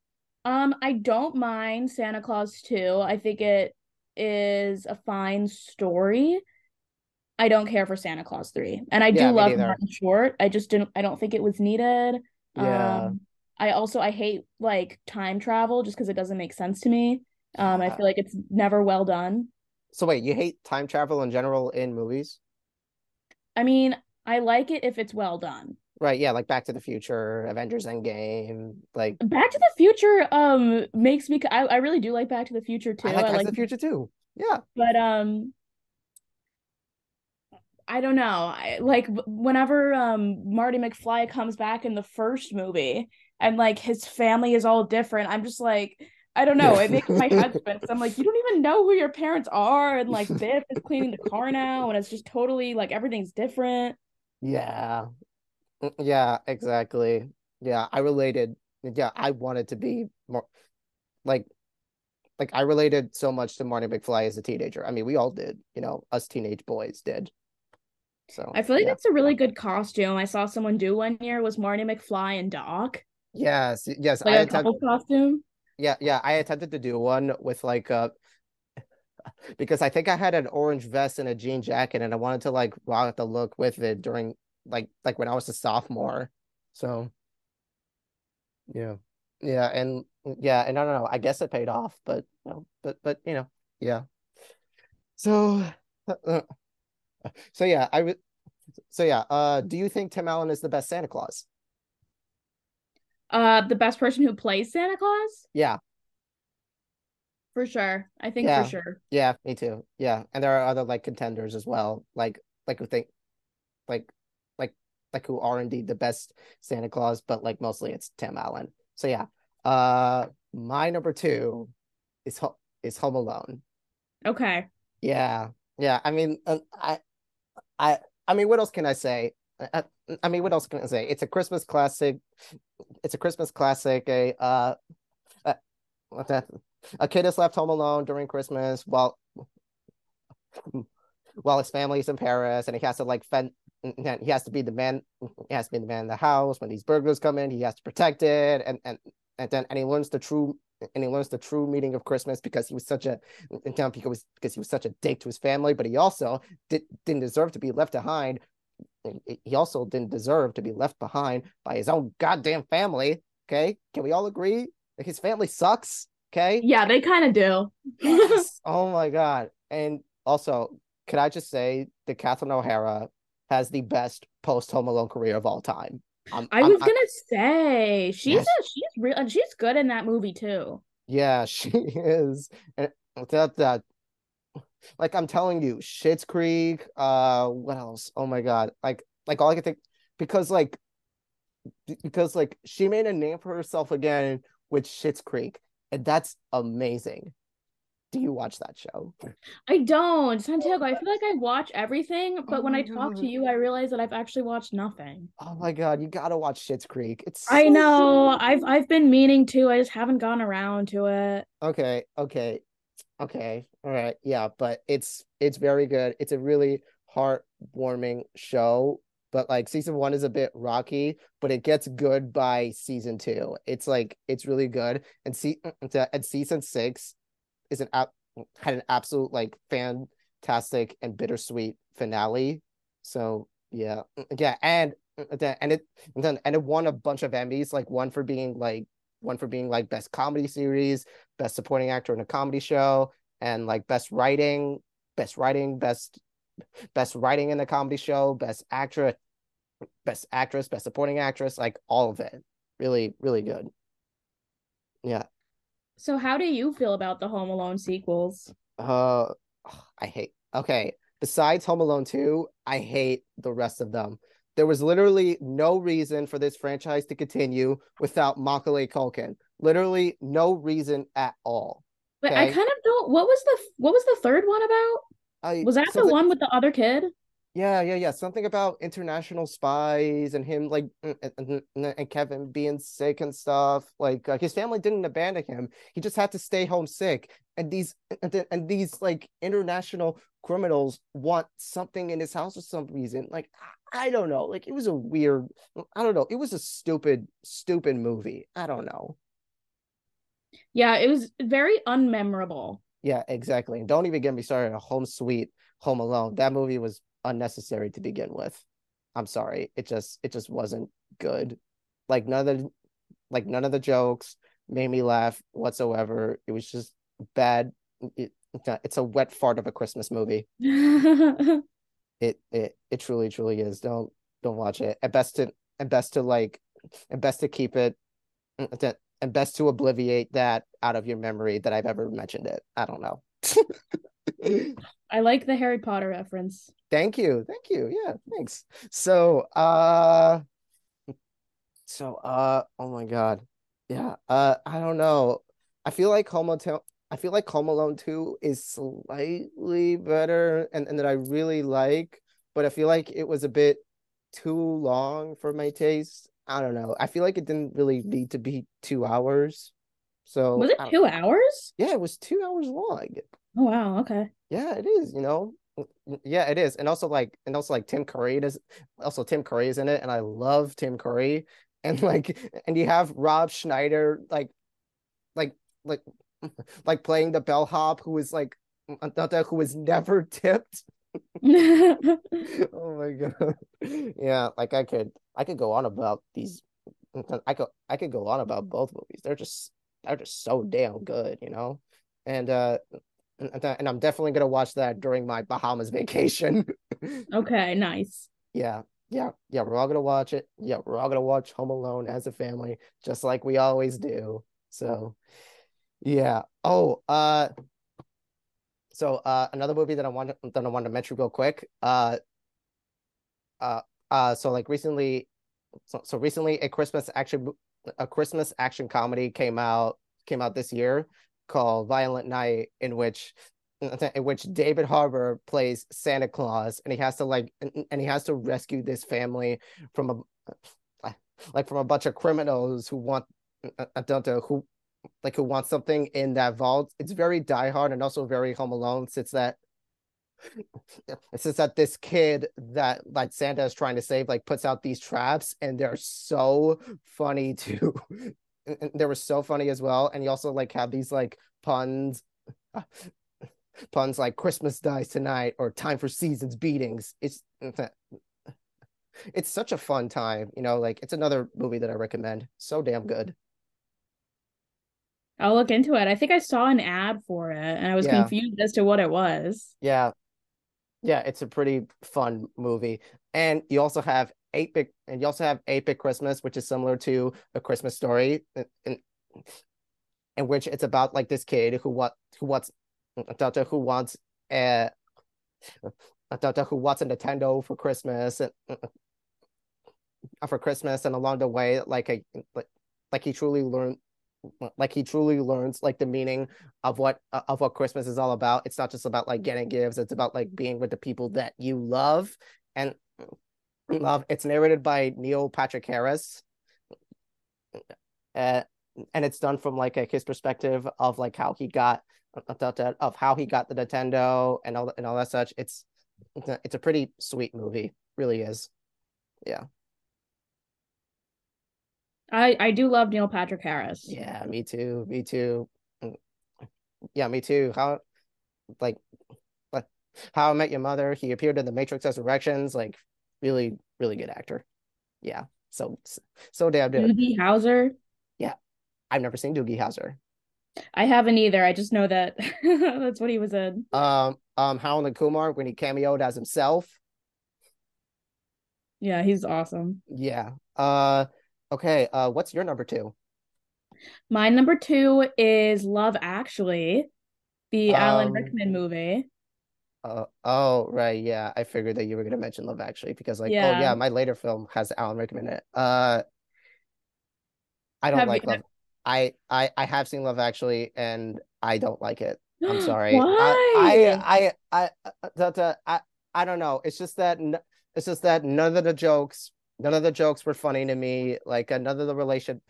Um, I don't mind Santa Claus 2. I think it is a fine story. I don't care for Santa Claus 3. And I do Yeah, love. Martin Short. I just didn't I don't think it was needed. Yeah. Um, I also I hate like time travel just because it doesn't make sense to me. Um, I feel like it's never well done. So wait, you hate time travel in general in movies? I mean, I like it if it's well done. Right, yeah, like Back to the Future, Avengers Endgame, like Back to the Future um makes me I, I really do like Back to the Future too. I like I like to the Future too. Yeah. but um I don't know. I like whenever um Marty McFly comes back in the first movie and like his family is all different, I'm just like I don't know. It makes my head spin. I'm like, you don't even know who your parents are, and like Biff is cleaning the car now, and it's just totally like everything's different. Yeah. Mm, yeah, exactly. Yeah, I related. Yeah, I wanted to be more like like I related so much to Marty McFly as a teenager. I mean, we all did, you know, us teenage boys did. So I feel like yeah. that's a really good costume. I saw someone do one year was Marty McFly and Doc. Yes, yes. Like I a attempt- couple costume. yeah, yeah. I attempted to do one with like a because I think I had an orange vest and a jean jacket and I wanted to like rock the look with it during like like when I was a sophomore. So yeah. Yeah, and yeah, and I don't know. I guess it paid off, but you know, but but you know, yeah. So uh, so yeah, I would so yeah, uh do you think Tim Allen is the best Santa Claus? Uh, the best person who plays Santa Claus Yeah, for sure. I think Yeah. for sure. yeah, me too. Yeah. And there are other like contenders as well. Like like who think like like like who are indeed the best Santa Claus, but like mostly it's Tim Allen. So yeah. Uh my number two is Ho- is Home Alone. Okay. Yeah. Yeah. I mean uh, I I I mean what else can I say? I, I, I mean what else can I say? It's a Christmas classic. It's a Christmas classic. A uh, uh that a kid is left home alone during Christmas while while his family's in Paris and he has to like fend he has to be the man he has to be the man in the house when these burglars come in he has to protect it and and and then and he learns the true and he learns the true meaning of Christmas because he was such a because because he was such a dick to his family but he also did, didn't deserve to be left behind he also didn't deserve to be left behind by his own goddamn family okay can we all agree like his family sucks okay Yeah, they kind of do. Yes. oh my god. And also, can I just say that Catherine O'Hara has the best post Home Alone career of all time. I'm- I I'm- was I'm- gonna say she's Yes. a, she's real and she's good in that movie too. yeah, she is. And that that like I'm telling you, Schitt's Creek, uh what else? Oh my god. Like like all I can think because like because like she made a name for herself again with Schitt's Creek, and that's amazing. Do you watch that show? I don't, Santiago. I feel like I watch everything, but Oh when I talk God. to you, I realize that I've actually watched nothing. Oh my god, you gotta watch Schitt's Creek. It's I know. I've I've been meaning to. I just haven't gone around to it. Okay, okay, okay. All right. Yeah, but it's it's very good. It's a really heartwarming show, but like season one is a bit rocky, but it gets good by season two. It's like it's really good. And see and season six is an app had an absolute like fantastic and bittersweet finale. So yeah. Yeah, and and it and then and it won a bunch of Emmys, like one for being like one for being like best comedy series, best supporting actor in a comedy show, and like best writing, best writing, best best writing in a comedy show, best actress, best actress, best supporting actress, like all of it. Really, really good. Yeah. So how do you feel about the Home Alone sequels? Uh I hate okay. Besides Home Alone 2, I hate the rest of them. There was literally no reason for this franchise to continue without Macaulay Culkin. Literally no reason at all. But I kind of don't. What was the what was the third one about? I Was that the one with the other kid? Yeah, yeah, yeah. Something about international spies and him like and, and, and Kevin being sick and stuff. Like uh, his family didn't abandon him. He just had to stay home sick. And these and, and these like international criminals want something in his house for some reason. Like I don't know. Like it was a weird. I don't know. It was a stupid, stupid movie. I don't know. Yeah, it was very unmemorable. Yeah, exactly. And don't even get me started on Home Sweet Home Alone. That movie was unnecessary to begin with. I'm sorry. It just it just wasn't good. Like none of the like none of the jokes made me laugh whatsoever. It was just bad. It, it's a- wet fart of a Christmas movie. It it it truly truly is. Don't don't watch it. At best to at best to like at best to keep it to, and best to obliviate that out of your memory that I've ever mentioned it. I don't know. I like the Harry Potter reference. Thank you. Thank you. Yeah, thanks. So, uh so uh oh my God. Yeah. Uh I don't know. I feel like Home Alone. I feel like Home Alone 2 is slightly better and, and that I really like, but I feel like it was a bit too long for my taste. I don't know. I feel like it didn't really need to be two hours. So Was it two hours? Yeah, it was two hours long. Oh wow, okay. Yeah, it is, you know. Mm, yeah, it is. And also like and also like Tim Curry is also Tim Curry is in it, and I love Tim Curry. And like and you have Rob Schneider like like like like playing the bellhop who is like mm, uh, who was never tipped. oh my god. Yeah, like I could I could go on about these I could I could go on about both movies. They're just they're just so damn good, you know? And uh and, and I'm definitely gonna watch that during my Bahamas vacation. okay, nice. Yeah, yeah, yeah. We're all gonna watch it. Yeah, we're all gonna watch Home Alone as a family, just like we always do. So yeah. Oh, uh so uh another movie that I want that I want to mention real quick. Uh uh uh so like recently so, so recently a Christmas action a Christmas action comedy came out came out this year called Violent Night in which in which David Harbour plays Santa Claus and he has to like and he has to rescue this family from a like from a bunch of criminals who want don't know who like who wants something in that vault. It's very Die Hard and also very Home Alone. Since that just that this kid that like Santa is trying to save like puts out these traps and they're so funny too. they were so funny as well. And you also like have these like puns puns like Christmas dies tonight or time for seasons beatings. It's it's such a fun time, you know, like it's another movie that I recommend. So damn good. I'll look into it. I think I saw an ad for it and I was yeah. confused as to what it was. Yeah. Yeah, it's a pretty fun movie. And you also have 8 Bit and you also have 8 Bit Christmas, which is similar to a Christmas story uh, in, in which it's about like this kid who what who wants a who wants a a who wants a Nintendo for Christmas and uh, uh, for Christmas and along the way like a like like he truly learned like he truly learns like the meaning of what uh, of what christmas is all about. It's not just about like getting gifts. It's about like being with the people that you love. And love it's narrated by neil patrick harris. Uh, and it's done from like a, his perspective of like how he got of how he got the nintendo and all and all that such. It's it's a pretty sweet movie. Really is. Yeah I I do love Neil Patrick Harris. Yeah, me too. Me too. Yeah, me too. How like like How I Met Your Mother. He appeared in the Matrix Resurrections. Like really, really good actor. Yeah. So so damn good. Doogie Howser. Yeah, I've never seen Doogie Howser. I haven't either. I just know that that's what he was in. Um, um, Harold and Kumar when he cameoed as himself. Yeah, he's awesome. Yeah. Uh, Okay, uh, what's your number two? My number two is Love Actually, the um, Alan Rickman movie. Uh, oh right, yeah. I figured that you were gonna mention Love Actually because like, yeah. oh yeah, my later film has Alan Rickman in it. Uh, I don't have like you... Love. I I I have seen Love Actually and I don't like it. I'm sorry. Why? I I I I, I, I, I don't know. It's just that it's just that none of the jokes none of the jokes were funny to me like none of the relation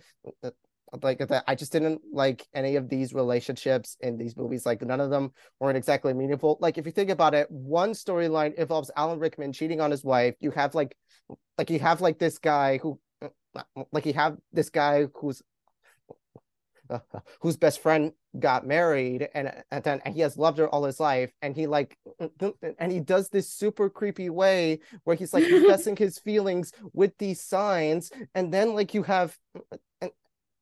uh, like that i just didn't like any of these relationships in these movies like none of them weren't exactly meaningful. Like if you think about it one storyline involves alan rickman cheating on his wife. You have like like you have like this guy who uh, like you have this guy who's uh, whose best friend got married and and then and he has loved her all his life and he like and he does this super creepy way where he's like confessing his feelings with these signs and then like you have and,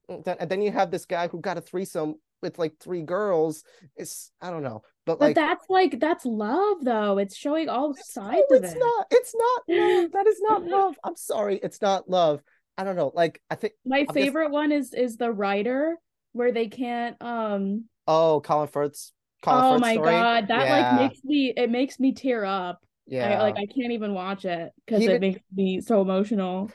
and then you have this guy who got a threesome with like three girls. It's i don't know but, but like that's like that's love though. It's showing all sides no, of it's it. not it's not love. That is not love. I'm sorry it's not love. I don't know like i think my I'm favorite just... one is is the writer where they can't um oh Colin Firth's Colin oh Firth's my story. god that yeah. like makes me it makes me tear up yeah I, like I can't even watch it because it makes me so emotional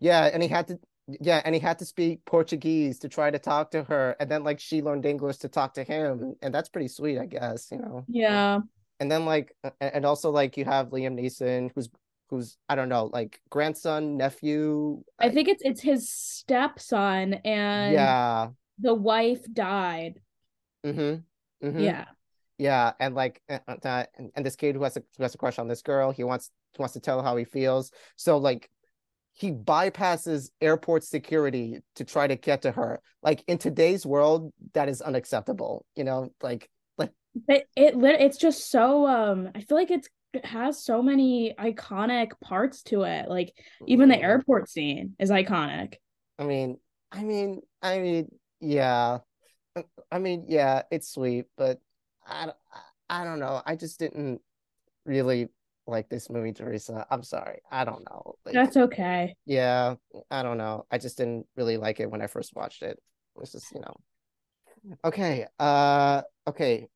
yeah and he had to yeah, and he had to speak Portuguese to try to talk to her, and then like she learned English to talk to him, and that's pretty sweet, I guess, you know. Yeah. And then like, and also like you have Liam Neeson, who's who's I don't know, like grandson, nephew. I think it's it's his stepson, and yeah, the wife died. Mm-hmm. mm-hmm. Yeah. Yeah, and like that, and, and this kid who has a who has a crush on this girl, he wants wants to tell how he feels. So like he bypasses airport security to try to get to her. Like in today's world, that is unacceptable. You know, like like it, it it's just so um I feel like it's it has so many iconic parts to it. Like even the mm-hmm. airport scene is iconic. I mean, I mean, I mean, yeah. I mean, yeah, it's sweet, but I, I don't know. I just didn't really like this movie, Teresa. I'm sorry. I don't know. Like, That's okay. Yeah, I don't know. I just didn't really like it when I first watched it. It's just, you know. Okay. Uh okay.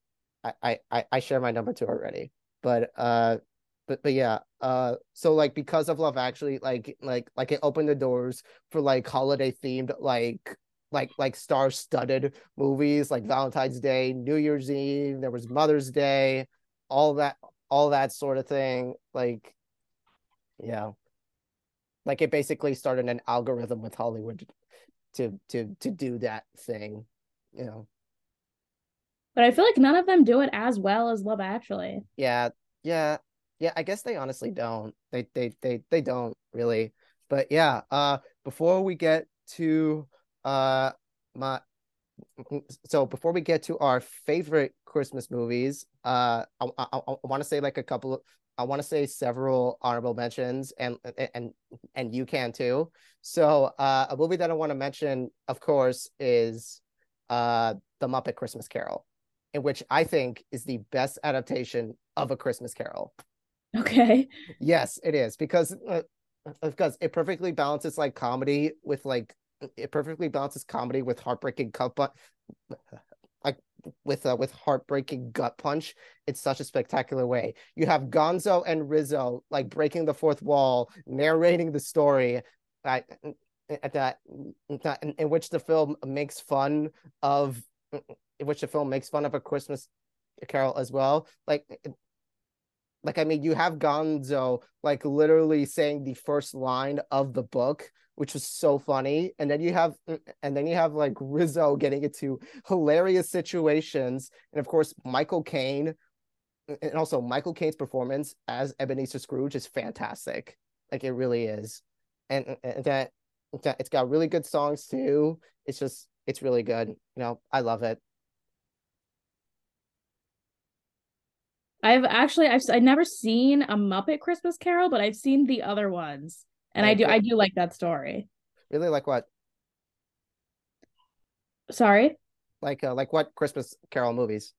I I I share my number two already. But uh but but yeah, uh so like because of Love Actually, like like like it opened the doors for like holiday themed like like like star studded movies like Valentine's Day, New Year's Eve, there was Mother's Day, all that all that sort of thing. Like yeah. Like it basically started an algorithm with Hollywood to to to do that thing, you know. But I feel like none of them do it as well as Love Actually. Yeah. Yeah. Yeah, I guess they honestly don't. They they they they don't really. But yeah, uh before we get to uh my so before we get to our favorite Christmas movies, uh, I, I, I want to say like a couple of, I want to say several honorable mentions, and and and you can too. So, uh, a movie that I want to mention, of course, is uh, The Muppet Christmas Carol, in which I think is the best adaptation of a Christmas Carol. Okay. Yes, it is because uh, because it perfectly balances like comedy with like it perfectly balances comedy with heartbreaking gut like with uh, with heartbreaking gut punch in such a spectacular way. You have Gonzo and Rizzo like breaking the fourth wall, narrating the story. at that, that in, in which the film makes fun of in which the film makes fun of a Christmas Carol as well. Like like I mean, you have Gonzo like literally saying the first line of the book, which was so funny, and then you have mm, and then you have like Rizzo getting into hilarious situations, and of course Michael Caine, and also Michael Caine's performance as Ebenezer Scrooge is fantastic. Like it really is, and, and that it's got really good songs too. It's just it's really good. You know, I love it. I've actually I've I never seen a Muppet Christmas Carol, but I've seen the other ones, and I do I do like that story. Really, like what? Sorry. Like uh, like what Christmas Carol movies?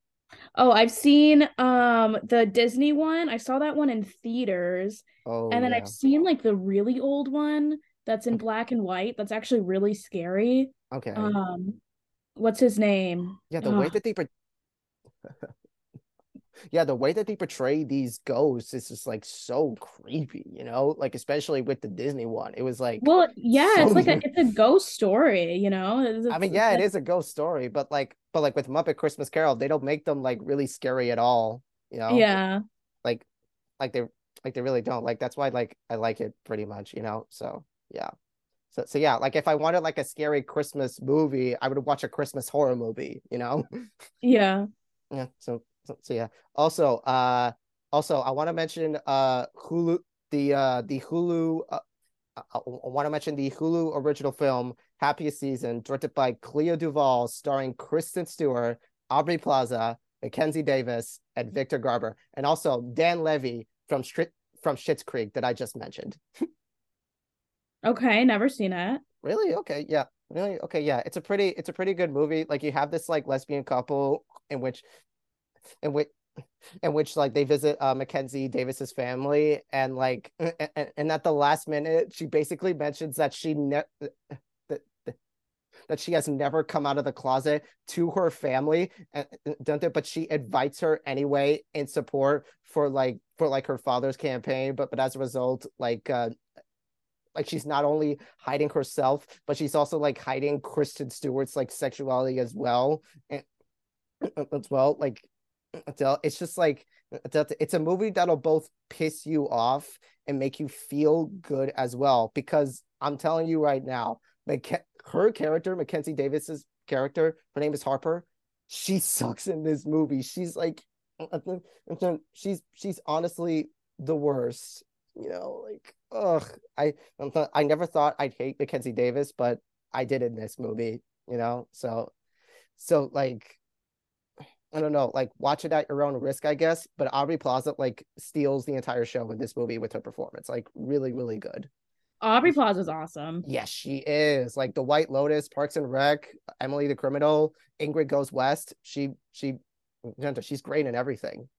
Oh, I've seen um the Disney one. I saw that one in theaters. Oh, and then yeah. I've seen like the really old one that's in black and white. That's actually really scary. Okay. Um, what's his name? Yeah, the way that they yeah, the way that they portray these ghosts is just like so creepy, you know, like especially with the Disney one. It was like, well, yeah, so it's like a it's a ghost story, you know. It's, I mean, yeah, it is a ghost story, but like, but like with Muppet Christmas Carol, they don't make them like really scary at all, you know. Yeah, like, like they like they really don't. Like that's why like I like it pretty much, you know. So yeah. So, so yeah, like if I wanted like a scary Christmas movie, I would watch a Christmas horror movie, you know? Yeah. Yeah. So so, so yeah. Also, uh, also I want to mention uh Hulu the uh the Hulu. Uh, I, I want to mention the Hulu original film Happiest Season, directed by Clea Duvall, starring Kristen Stewart, Aubrey Plaza, Mackenzie Davis, and Victor Garber, and also Dan Levy from Stri- from Schitt's Creek that I just mentioned. okay, never seen it. Really? Okay, yeah. Really? Okay, yeah. It's a pretty it's a pretty good movie. Like you have this like lesbian couple in which in which in which like they visit uh, Mackenzie Davis's family and like and, and at the last minute she basically mentions that she ne- that, that she has never come out of the closet to her family don't they, but she invites her anyway in support for like for like her father's campaign but but as a result like uh like she's not only hiding herself, but she's also like hiding Kristen Stewart's like sexuality as well, and as well. Like it's just like it's a movie that'll both piss you off and make you feel good as well. Because I'm telling you right now, her character, Mackenzie Davis's character, her name is Harper. She sucks in this movie. She's like, she's she's honestly the worst. You know, like, ugh. I I never thought I'd hate Mackenzie Davis, but I did in this movie. You know, so so like I don't know, like watch it at your own risk, I guess. But Aubrey Plaza like steals the entire show in this movie with her performance. Like really, really good. Aubrey Plaza's awesome. Yes, she is. Like the White Lotus, Parks and Rec, Emily the Criminal, Ingrid Goes West. She she she's great in everything.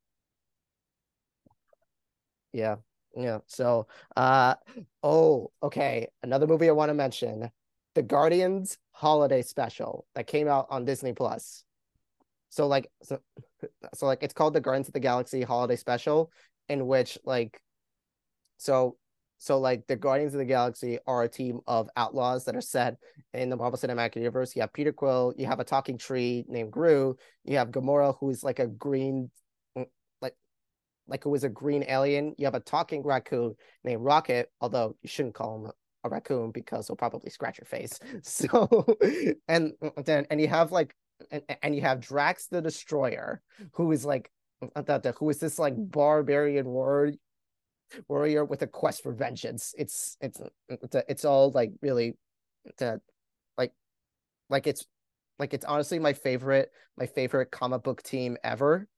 Yeah. Yeah. So uh oh, okay. Another movie I want to mention. The Guardians holiday special that came out on Disney Plus. So like so, so like it's called the Guardians of the Galaxy holiday special in which like so so like the Guardians of the Galaxy are a team of outlaws that are set in the Marvel Cinematic Universe. You have Peter Quill, you have a talking tree named Groot, you have Gamora who is like a green mm, like like who is a green alien. You have a talking raccoon named Rocket, although you shouldn't call him a raccoon because he'll probably scratch your face. So and then and you have like and, and you have Drax the Destroyer, who is like who is this like barbarian warrior warrior with a quest for vengeance. It's it's it's, it's all like really to like like it's like it's honestly my favorite my favorite comic book team ever.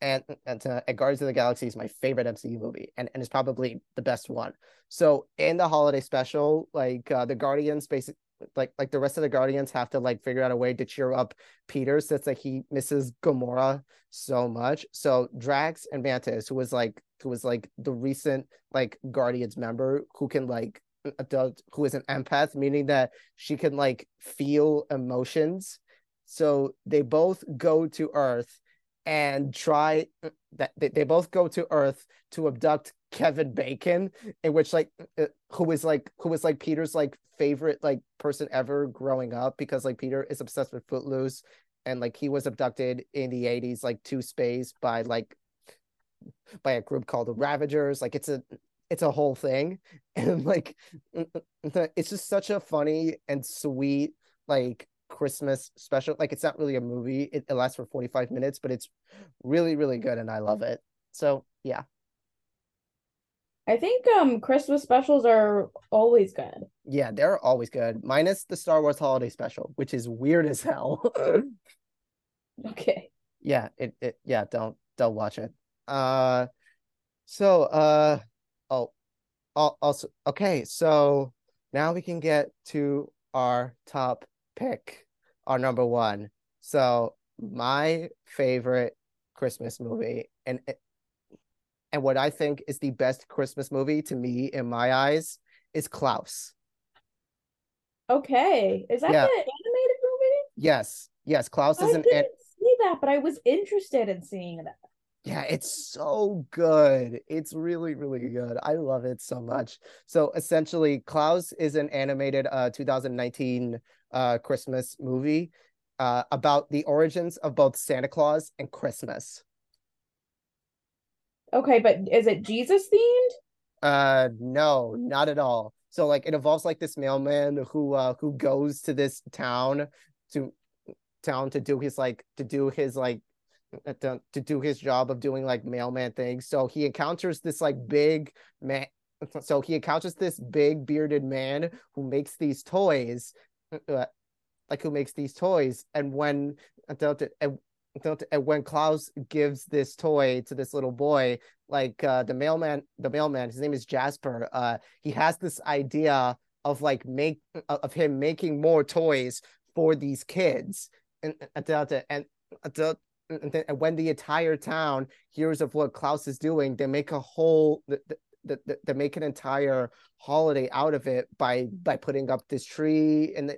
And and, uh, and Guardians of the Galaxy is my favorite MCU movie, and, and it's probably the best one. So in the holiday special, like uh, the Guardians, basically like like the rest of the Guardians have to like figure out a way to cheer up Peter since like he misses Gamora so much. So Drax and Mantis, who was like who was like the recent like Guardians member who can like adult who is an empath, meaning that she can like feel emotions. So they both go to Earth and try that they, they both go to Earth to abduct Kevin Bacon, in which like uh, who was like who was like Peter's like favorite like person ever growing up because like Peter is obsessed with Footloose and like he was abducted in the 80s like to space by like by a group called the Ravagers. Like it's a it's a whole thing. And like it's just such a funny and sweet like Christmas special. Like it's not really a movie. It, it lasts for 45 minutes, but it's really, really good and I love it. So yeah. I think um Christmas specials are always good. Yeah, they're always good. Minus the Star Wars holiday special, which is weird as hell. okay. Yeah, it, it yeah, don't don't watch it. Uh so uh oh also okay, so now we can get to our top pick, our number one. So my favorite Christmas movie and and what I think is the best Christmas movie to me in my eyes is Klaus. Okay, is that yeah. the animated movie? Yes, yes. Klaus is I an. didn't an... see that, but I was interested in seeing that. Yeah, it's so good. It's really, really good. I love it so much. So essentially, Klaus is an animated uh 2019 uh Christmas movie uh about the origins of both Santa Claus and Christmas. Okay, but is it Jesus themed? Uh no, not at all. So like it involves like this mailman who uh who goes to this town to town to do his like to do his like uh, to, to do his job of doing like mailman things. So he encounters this like big man so he encounters this big bearded man who makes these toys uh, like who makes these toys and when and and when Klaus gives this toy to this little boy, like uh, the mailman, the mailman, his name is Jasper. Uh, he has this idea of like make of him making more toys for these kids, and and and, when the entire town hears of what Klaus is doing, they make a whole. The, the, the, they make an entire holiday out of it by by putting up this tree and uh,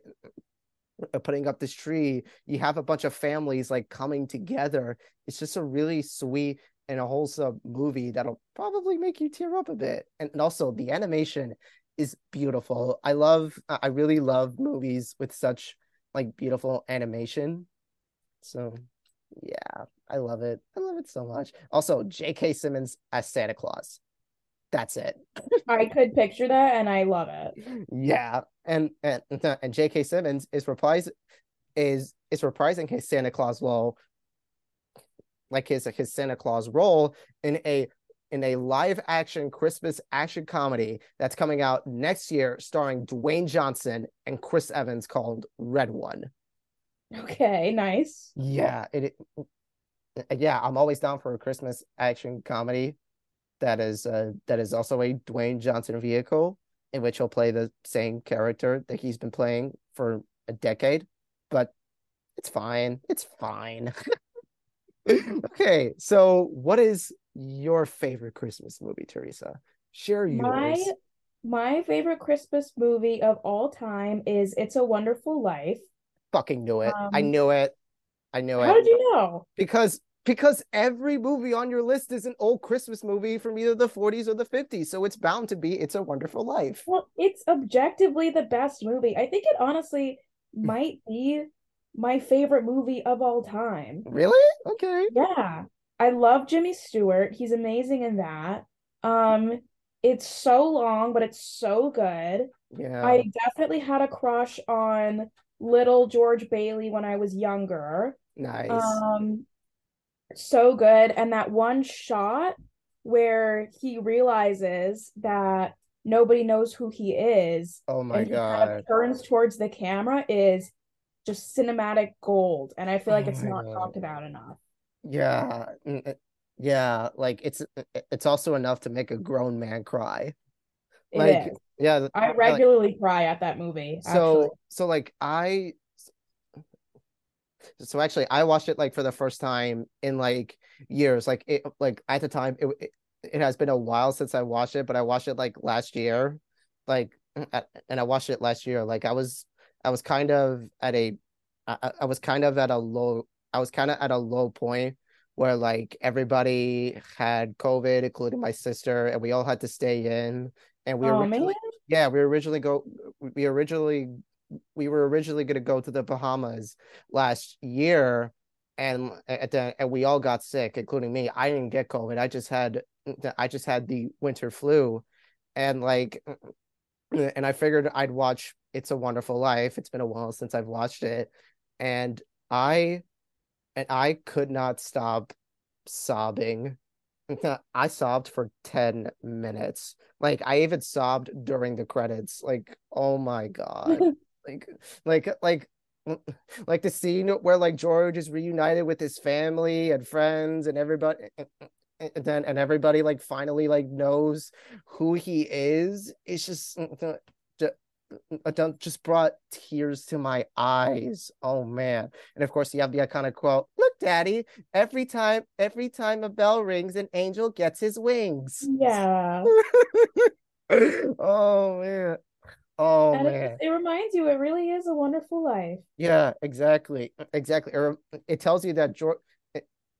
Uh, putting up this tree you have a bunch of families like coming together it's just a really sweet and a wholesome movie that'll probably make you tear up a bit and also the animation is beautiful. I love I really love movies with such like beautiful animation. So yeah, I love it. I love it so much. Also, J.K. Simmons as Santa Claus. That's it. I could picture that and I love it. Yeah. And and and uh, J.K. Simmons is reprise is is reprising his Santa Claus role like his his Santa Claus role in a in a live action Christmas action comedy that's coming out next year starring Dwayne Johnson and Chris Evans called Red One. Okay, nice. Yeah, it, it yeah, I'm always down for a Christmas action comedy that is uh, that is also a Dwayne Johnson vehicle in which he'll play the same character that he's been playing for a decade, but it's fine. It's fine. okay, so what is your favorite Christmas movie, Teresa? Share yours. My my favorite Christmas movie of all time is It's a Wonderful Life. Fucking knew it. Um, I knew it. I knew how it. How did you know? Because because every movie on your list is an old Christmas movie from either the 40s or the 50s. So it's bound to be It's a Wonderful Life. Well, it's objectively the best movie. I think it honestly might be my favorite movie of all time. Really? Okay. Yeah. I love Jimmy Stewart. He's amazing in that. Um it's so long, but it's so good. Yeah. I definitely had a crush on little George Bailey when I was younger. Nice. Um so good and that one shot where he realizes that nobody knows who he is. Oh my god. Kind of turns towards the camera is just cinematic gold and i feel like oh it's not God. talked about enough yeah yeah like it's uh, uh, it's also enough to make a grown man cry like yeah i regularly like, cry at that movie so actually. so like i so actually i watched it like for the first time in like years. Like it like at the time it, it, it has been a while since i watched it but i watched it like last year. Like mm, and i watched it last year. Like i was I was kind of at a I, I was kind of at a low I was kind of at a low point where like everybody had COVID, including my sister, and we all had to stay in. And we oh, originally, yeah, we originally go, we originally, we were originally going to go to the Bahamas last year, and at the, and we all got sick, including me. I didn't get COVID. I just had, I just had the winter flu, and like, and I figured I'd watch it's a Wonderful Life. It's been a while since I've watched it, and I and I could not stop sobbing. I sobbed for 10 minutes. Like I even sobbed during the credits. Like, oh my god. like like like like the scene where like George is reunited with his family and friends and everybody and then and everybody like finally like knows who he is. It's just just brought tears to my eyes. Oh man. And of course you have the iconic quote, look, daddy, every time, every time a bell rings, an angel gets his wings. Yeah. oh man. Oh and man. It, it, reminds you it really is a wonderful life. Yeah, exactly. Exactly. It tells you that George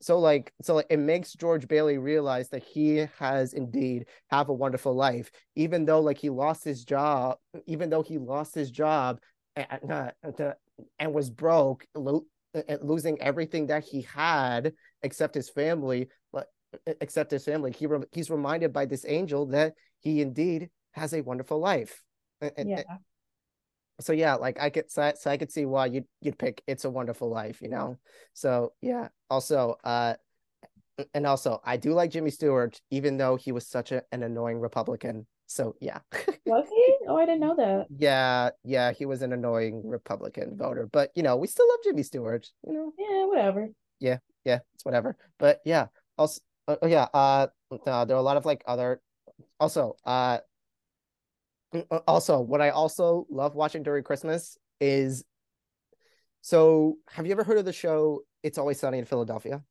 so like so like it makes george bailey realize that he has indeed have a wonderful life even though like he lost his job even though he lost his job and, uh, and was broke lo- losing everything that he had except his family but except his family he re- he's reminded by this angel that he indeed has a wonderful life yeah so yeah, like I could so, so I could see why you'd you'd pick It's a Wonderful Life, you know. So yeah. Also, uh, and also I do like Jimmy Stewart, even though he was such a, an annoying Republican. So yeah. was he? Oh, I didn't know that. Yeah, yeah, he was an annoying Republican voter, but you know we still love Jimmy Stewart. You know. Yeah, whatever. Yeah, yeah, it's whatever. But yeah, also, uh, yeah, uh, uh, there are a lot of like other. Also, uh, also what i also love watching during christmas is so have you ever heard of the show it's always sunny in philadelphia?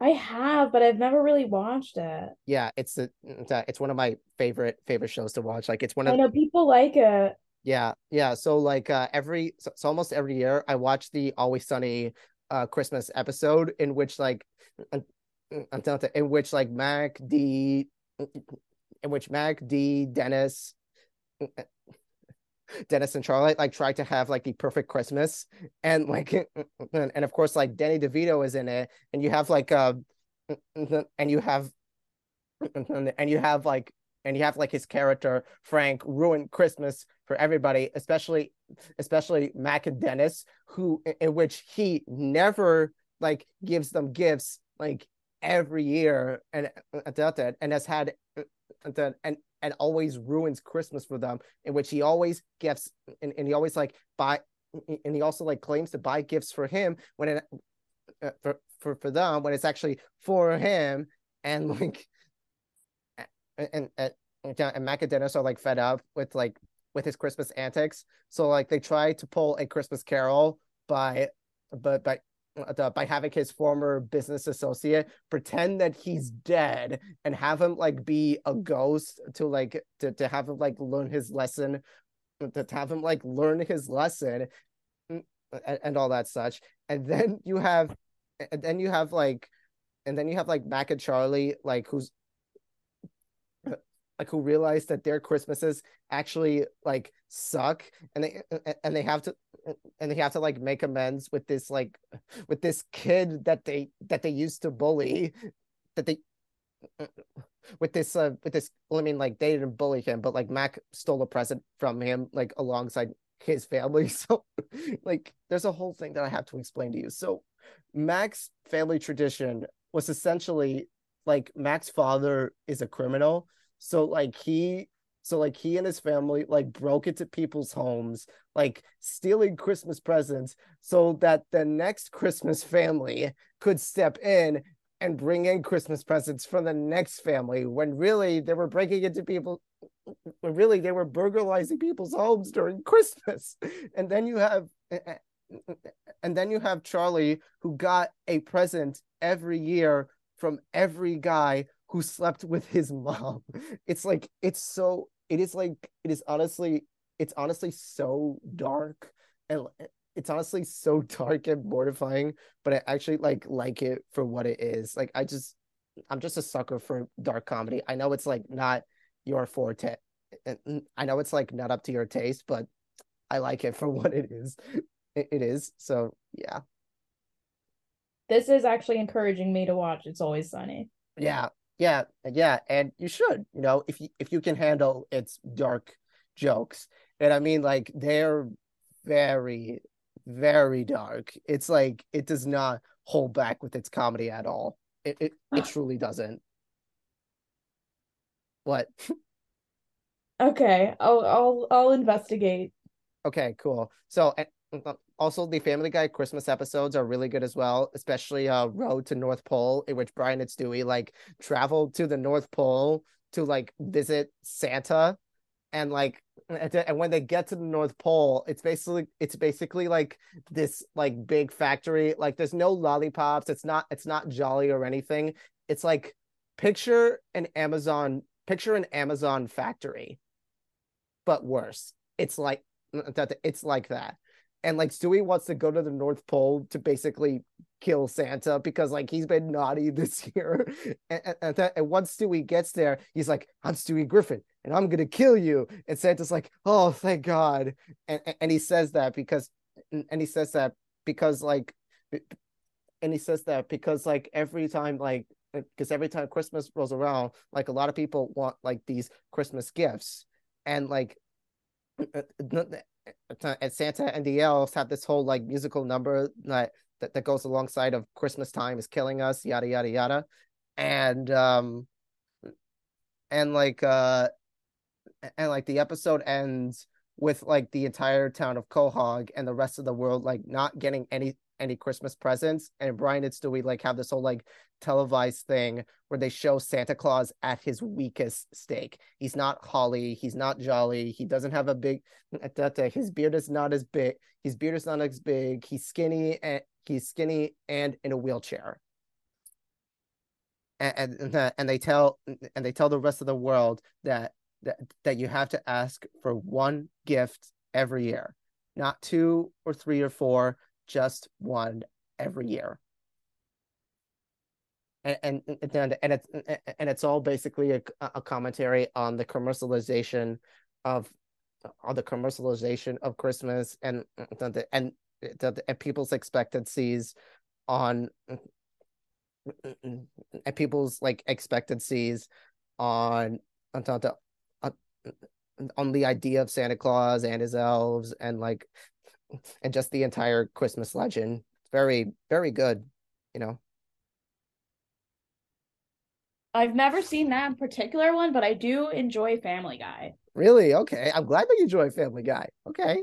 I have but i've never really watched it. Yeah it's a, it's one of my favorite favorite shows to watch. Like it's one of i know people like it. Yeah yeah so like uh every so, so almost every year i watch the always sunny uh christmas episode in which like in which like mac d in which mac d dennis Dennis and Charlotte like try to have like the perfect Christmas, and like, and, of course like Danny DeVito is in it, and you have like uh, and you have, and you have like, and you have like his character Frank ruin Christmas for everybody, especially especially Mac and Dennis, who in which he never like gives them gifts like every year and uh, uh, and has had uh, and and always ruins Christmas for them, in which he always gifts and, and he always like buy and he also like claims to buy gifts for him when it uh, for, for for them when it's actually for him and like and and and, and Mac and Dennis are like fed up with like with his Christmas antics. So like they try to pull a Christmas Carol by but by uh, by having his former business associate pretend that he's dead and have him like be a ghost to like to, to have him like learn his lesson to have him like learn his lesson and, and all that such. And then you have and then you have like and then you have like Mac and Charlie like who's like who realize that their Christmases actually like suck and they and they have to and they have to like make amends with this like with this kid that they that they used to bully that they with this uh with this well, I mean like they didn't bully him but like Mac stole a present from him like alongside his family. So like there's a whole thing that I have to explain to you. So Mac's family tradition was essentially like Mac's father is a criminal so like he so like he and his family like broke into people's homes, like stealing Christmas presents so that the next Christmas family could step in and bring in Christmas presents for the next family when really they were breaking into people when really they were burglarizing people's homes during Christmas. And then you have and then you have Charlie who got a present every year from every guy who slept with his mom. It's like it's so it is like it is honestly it's honestly so dark and it's honestly so dark and mortifying, but I actually like like it for what it is. Like I just I'm just a sucker for dark comedy. I know it's like not your forte. I know it's like not up to your taste, but I like it for what it is. It is. So, yeah. This is actually encouraging me to watch It's Always Sunny. Yeah, yeah, yeah, and you should, you know, if you if you can handle its dark jokes. And I mean like they're very very dark. It's like it does not hold back with its comedy at all. It it, it truly doesn't. What? Okay, I'll I'll I'll investigate. Okay, cool. So also the Family Guy Christmas episodes are really good as well, especially uh Road to North Pole, in which Brian and Stewie like travel to the North Pole to like visit Santa. And like and when they get to the north pole it's basically it's basically like this like big factory. Like there's no lollipops. It's not it's not jolly or anything. It's like picture an amazon picture an amazon factory but worse. It's like it's like that and like Stewie wants to go to the North Pole to basically kill Santa because like he's been naughty this year. and, and, that, and once Stewie gets there, he's like, "I'm Stewie Griffin, and I'm gonna kill you." And Santa's like, "Oh, thank God!" And and he says that because, and he says that because like, and he says that because like every time like because every time Christmas rolls around, like a lot of people want like these Christmas gifts, and like uh, uh, and Santa and the elves have this whole like musical number that, that that goes alongside of Christmas time is killing us, yada yada yada, and um, and like uh, and like the episode ends with like the entire town of Quahog and the rest of the world like not getting any any Christmas presents. And Brian and Stewie like have this whole like televised thing where they show Santa Claus at his weakest stake. He's not holly, he's not jolly, he doesn't have a big his beard is not as big, his beard is not as big, he's skinny and he's skinny and in a wheelchair. And, and and they tell and they tell the rest of the world that that that you have to ask for one gift every year, not two or three or four, just one every year. And and and, and it's and it's all basically a, a commentary on the commercialization of all the commercialization of Christmas and and the, and people's expectancies on and people's like expectancies on on on, on the idea of Santa Claus and his elves and like and just the entire Christmas legend. Very very good, you know. I've never seen that particular one, but I do enjoy Family Guy. Really? Okay. I'm glad that you enjoy Family Guy. Okay.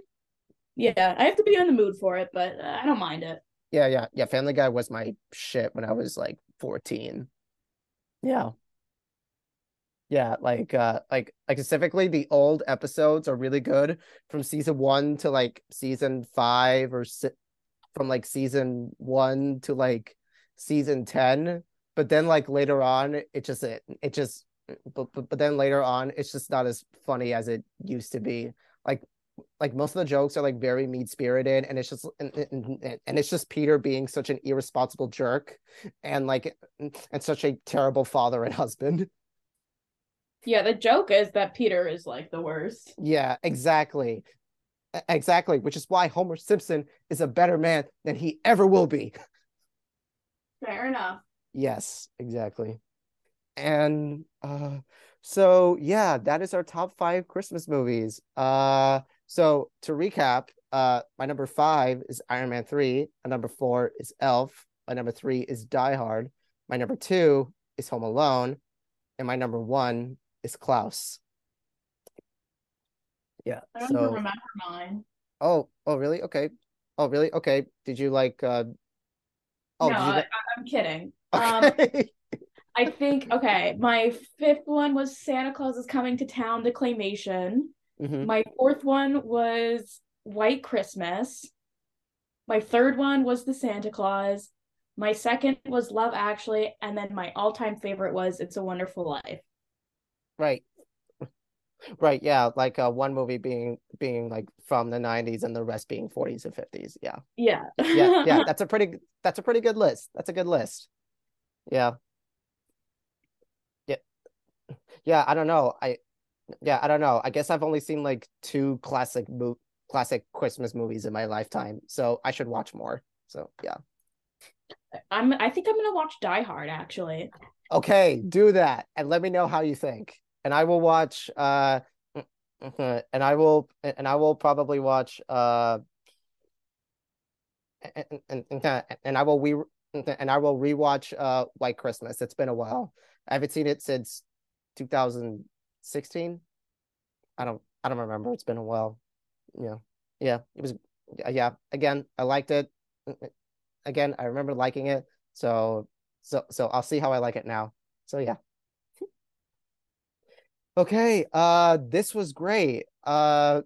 Yeah, I have to be in the mood for it, but uh, I don't mind it. Yeah, yeah, yeah. Family Guy was my shit when I was like 14. Yeah. Yeah, like uh like like specifically the old episodes are really good from season 1 to like season 5 or si- from like season 1 to like season 10 but then like later on it just it, it just but, but but then later on it's just not as funny as it used to be. Like like most of the jokes are like very mean spirited and it's just and, and, and, it's just peter being such an irresponsible jerk and like and such a terrible father and husband yeah the joke is that peter is like the worst yeah exactly exactly which is why homer simpson is a better man than he ever will be fair enough yes exactly and uh so yeah that is our top five christmas movies uh so to recap, uh, my number five is Iron Man 3. My number four is Elf. My number three is Die Hard. My number two is Home Alone. And my number one is Klaus. Yeah. I don't so... remember mine. Oh, oh, really? Okay. Oh, really? Okay. Did you like uh Oh, no, I, am kidding. Okay. Um I think okay, my fifth one was Santa Claus is coming to town, the claymation. Mm-hmm. My fourth one was White Christmas. My third one was The Santa Claus. My second was Love Actually, and then my all-time favorite was It's a Wonderful Life. Right. Right, yeah, like uh, one movie being being like from the 90s and the rest being 40s and 50s. Yeah. Yeah. yeah, yeah, that's a pretty that's a pretty good list. That's a good list. Yeah. Yeah. Yeah, I don't know. I yeah, I don't know. I guess I've only seen like two classic mo- classic Christmas movies in my lifetime, so I should watch more. So yeah. I'm I think I'm gonna watch Die Hard actually. Okay, do that and let me know how you think. And I will watch uh and I will and I will probably watch uh and and, and, and I will we and I will rewatch uh White Christmas. It's been a while. I haven't seen it since 2016. i don't i don't remember. It's been a while. Yeah. Yeah. It was yeah. Again i liked it. Again i remember liking it. So so so i'll see how i like it now. So yeah okay uh this was great uh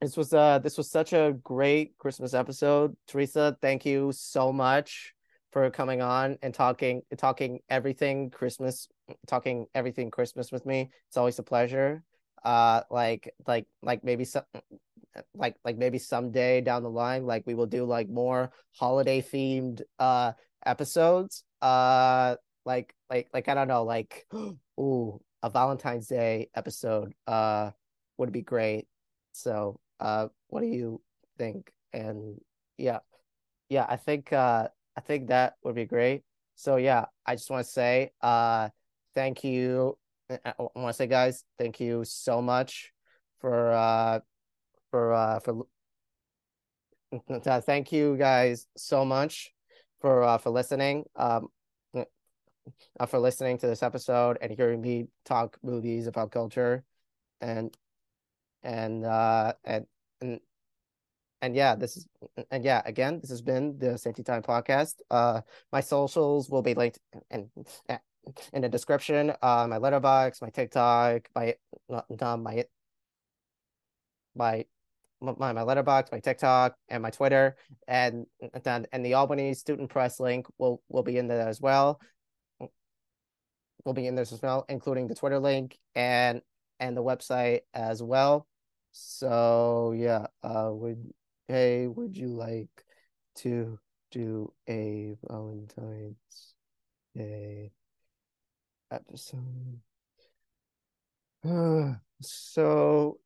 this was uh this was such a great christmas episode teresa thank you so much for coming on and talking talking everything Christmas, talking everything Christmas with me. It's always a pleasure. Uh, like like like maybe some like like maybe someday down the line, like we will do like more holiday themed uh episodes. Uh, like like like I don't know, like ooh, a Valentine's Day episode uh would be great. So uh, what do you think? And yeah, yeah, I think uh I think that would be great. So yeah, I just want to say uh thank you. I want to say guys, thank you so much for uh for uh for uh, thank you guys so much for uh for listening. Um uh, for listening to this episode and hearing me talk movies about culture and and uh and and and yeah, this is and yeah, again, this has been the Safety Time podcast. Uh, my socials will be linked in in the description. Uh, my Letterboxd, my TikTok, my uh, my my my my Letterboxd, my TikTok, and my Twitter, and then and the Albany Student Press link will will be in there as well. Will be in there as well, including the Twitter link and and the website as well. So yeah, uh, we hey, would you like to do a Valentine's Day episode? so,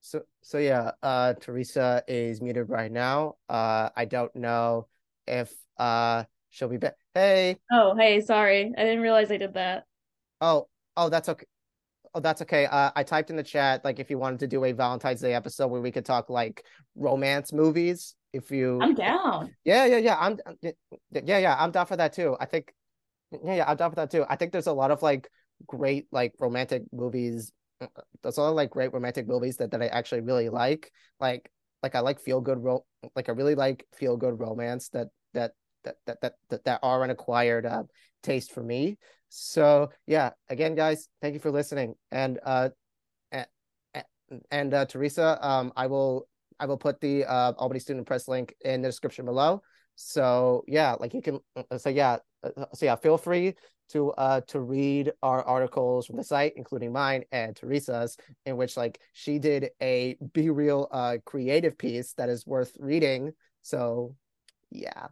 so so yeah, uh Teresa is muted right now. Uh I don't know if uh she'll be back. Hey. Oh, hey, sorry. I didn't realize I did that. Oh, oh, that's okay. Oh, that's okay. Uh, I typed in the chat like if you wanted to do a Valentine's Day episode where we could talk like romance movies. If you, I'm down. Yeah, yeah, yeah. I'm, yeah, yeah. I'm down for that too. I think, yeah, yeah. I'm down for that too. I think there's a lot of like great like romantic movies. There's a lot of like great romantic movies that that I actually really like. Like, like I like feel good ro- like I really like feel good romance that that that that that that, that are an acquired uh, taste for me. So yeah, again, guys, thank you for listening. And uh, and, and uh, Teresa, um, I will I will put the uh, Albany Student Press link in the description below. So yeah, like you can. Uh, so yeah, uh, so yeah, feel free to uh to read our articles from the site, including mine and Teresa's, in which like she did a BeReal uh creative piece that is worth reading. So yeah.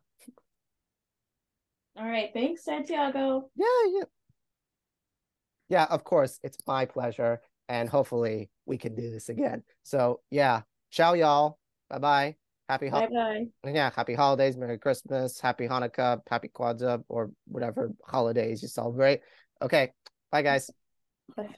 All right. Thanks, Santiago. Yeah, yeah. Yeah, of course. It's my pleasure. And hopefully we can do this again. So yeah. Ciao, y'all. Bye bye. Happy bye. Yeah, happy holidays, Merry Christmas, Happy Hanukkah, Happy Kwanzaa, or whatever holidays you celebrate. Okay. Bye guys. Bye.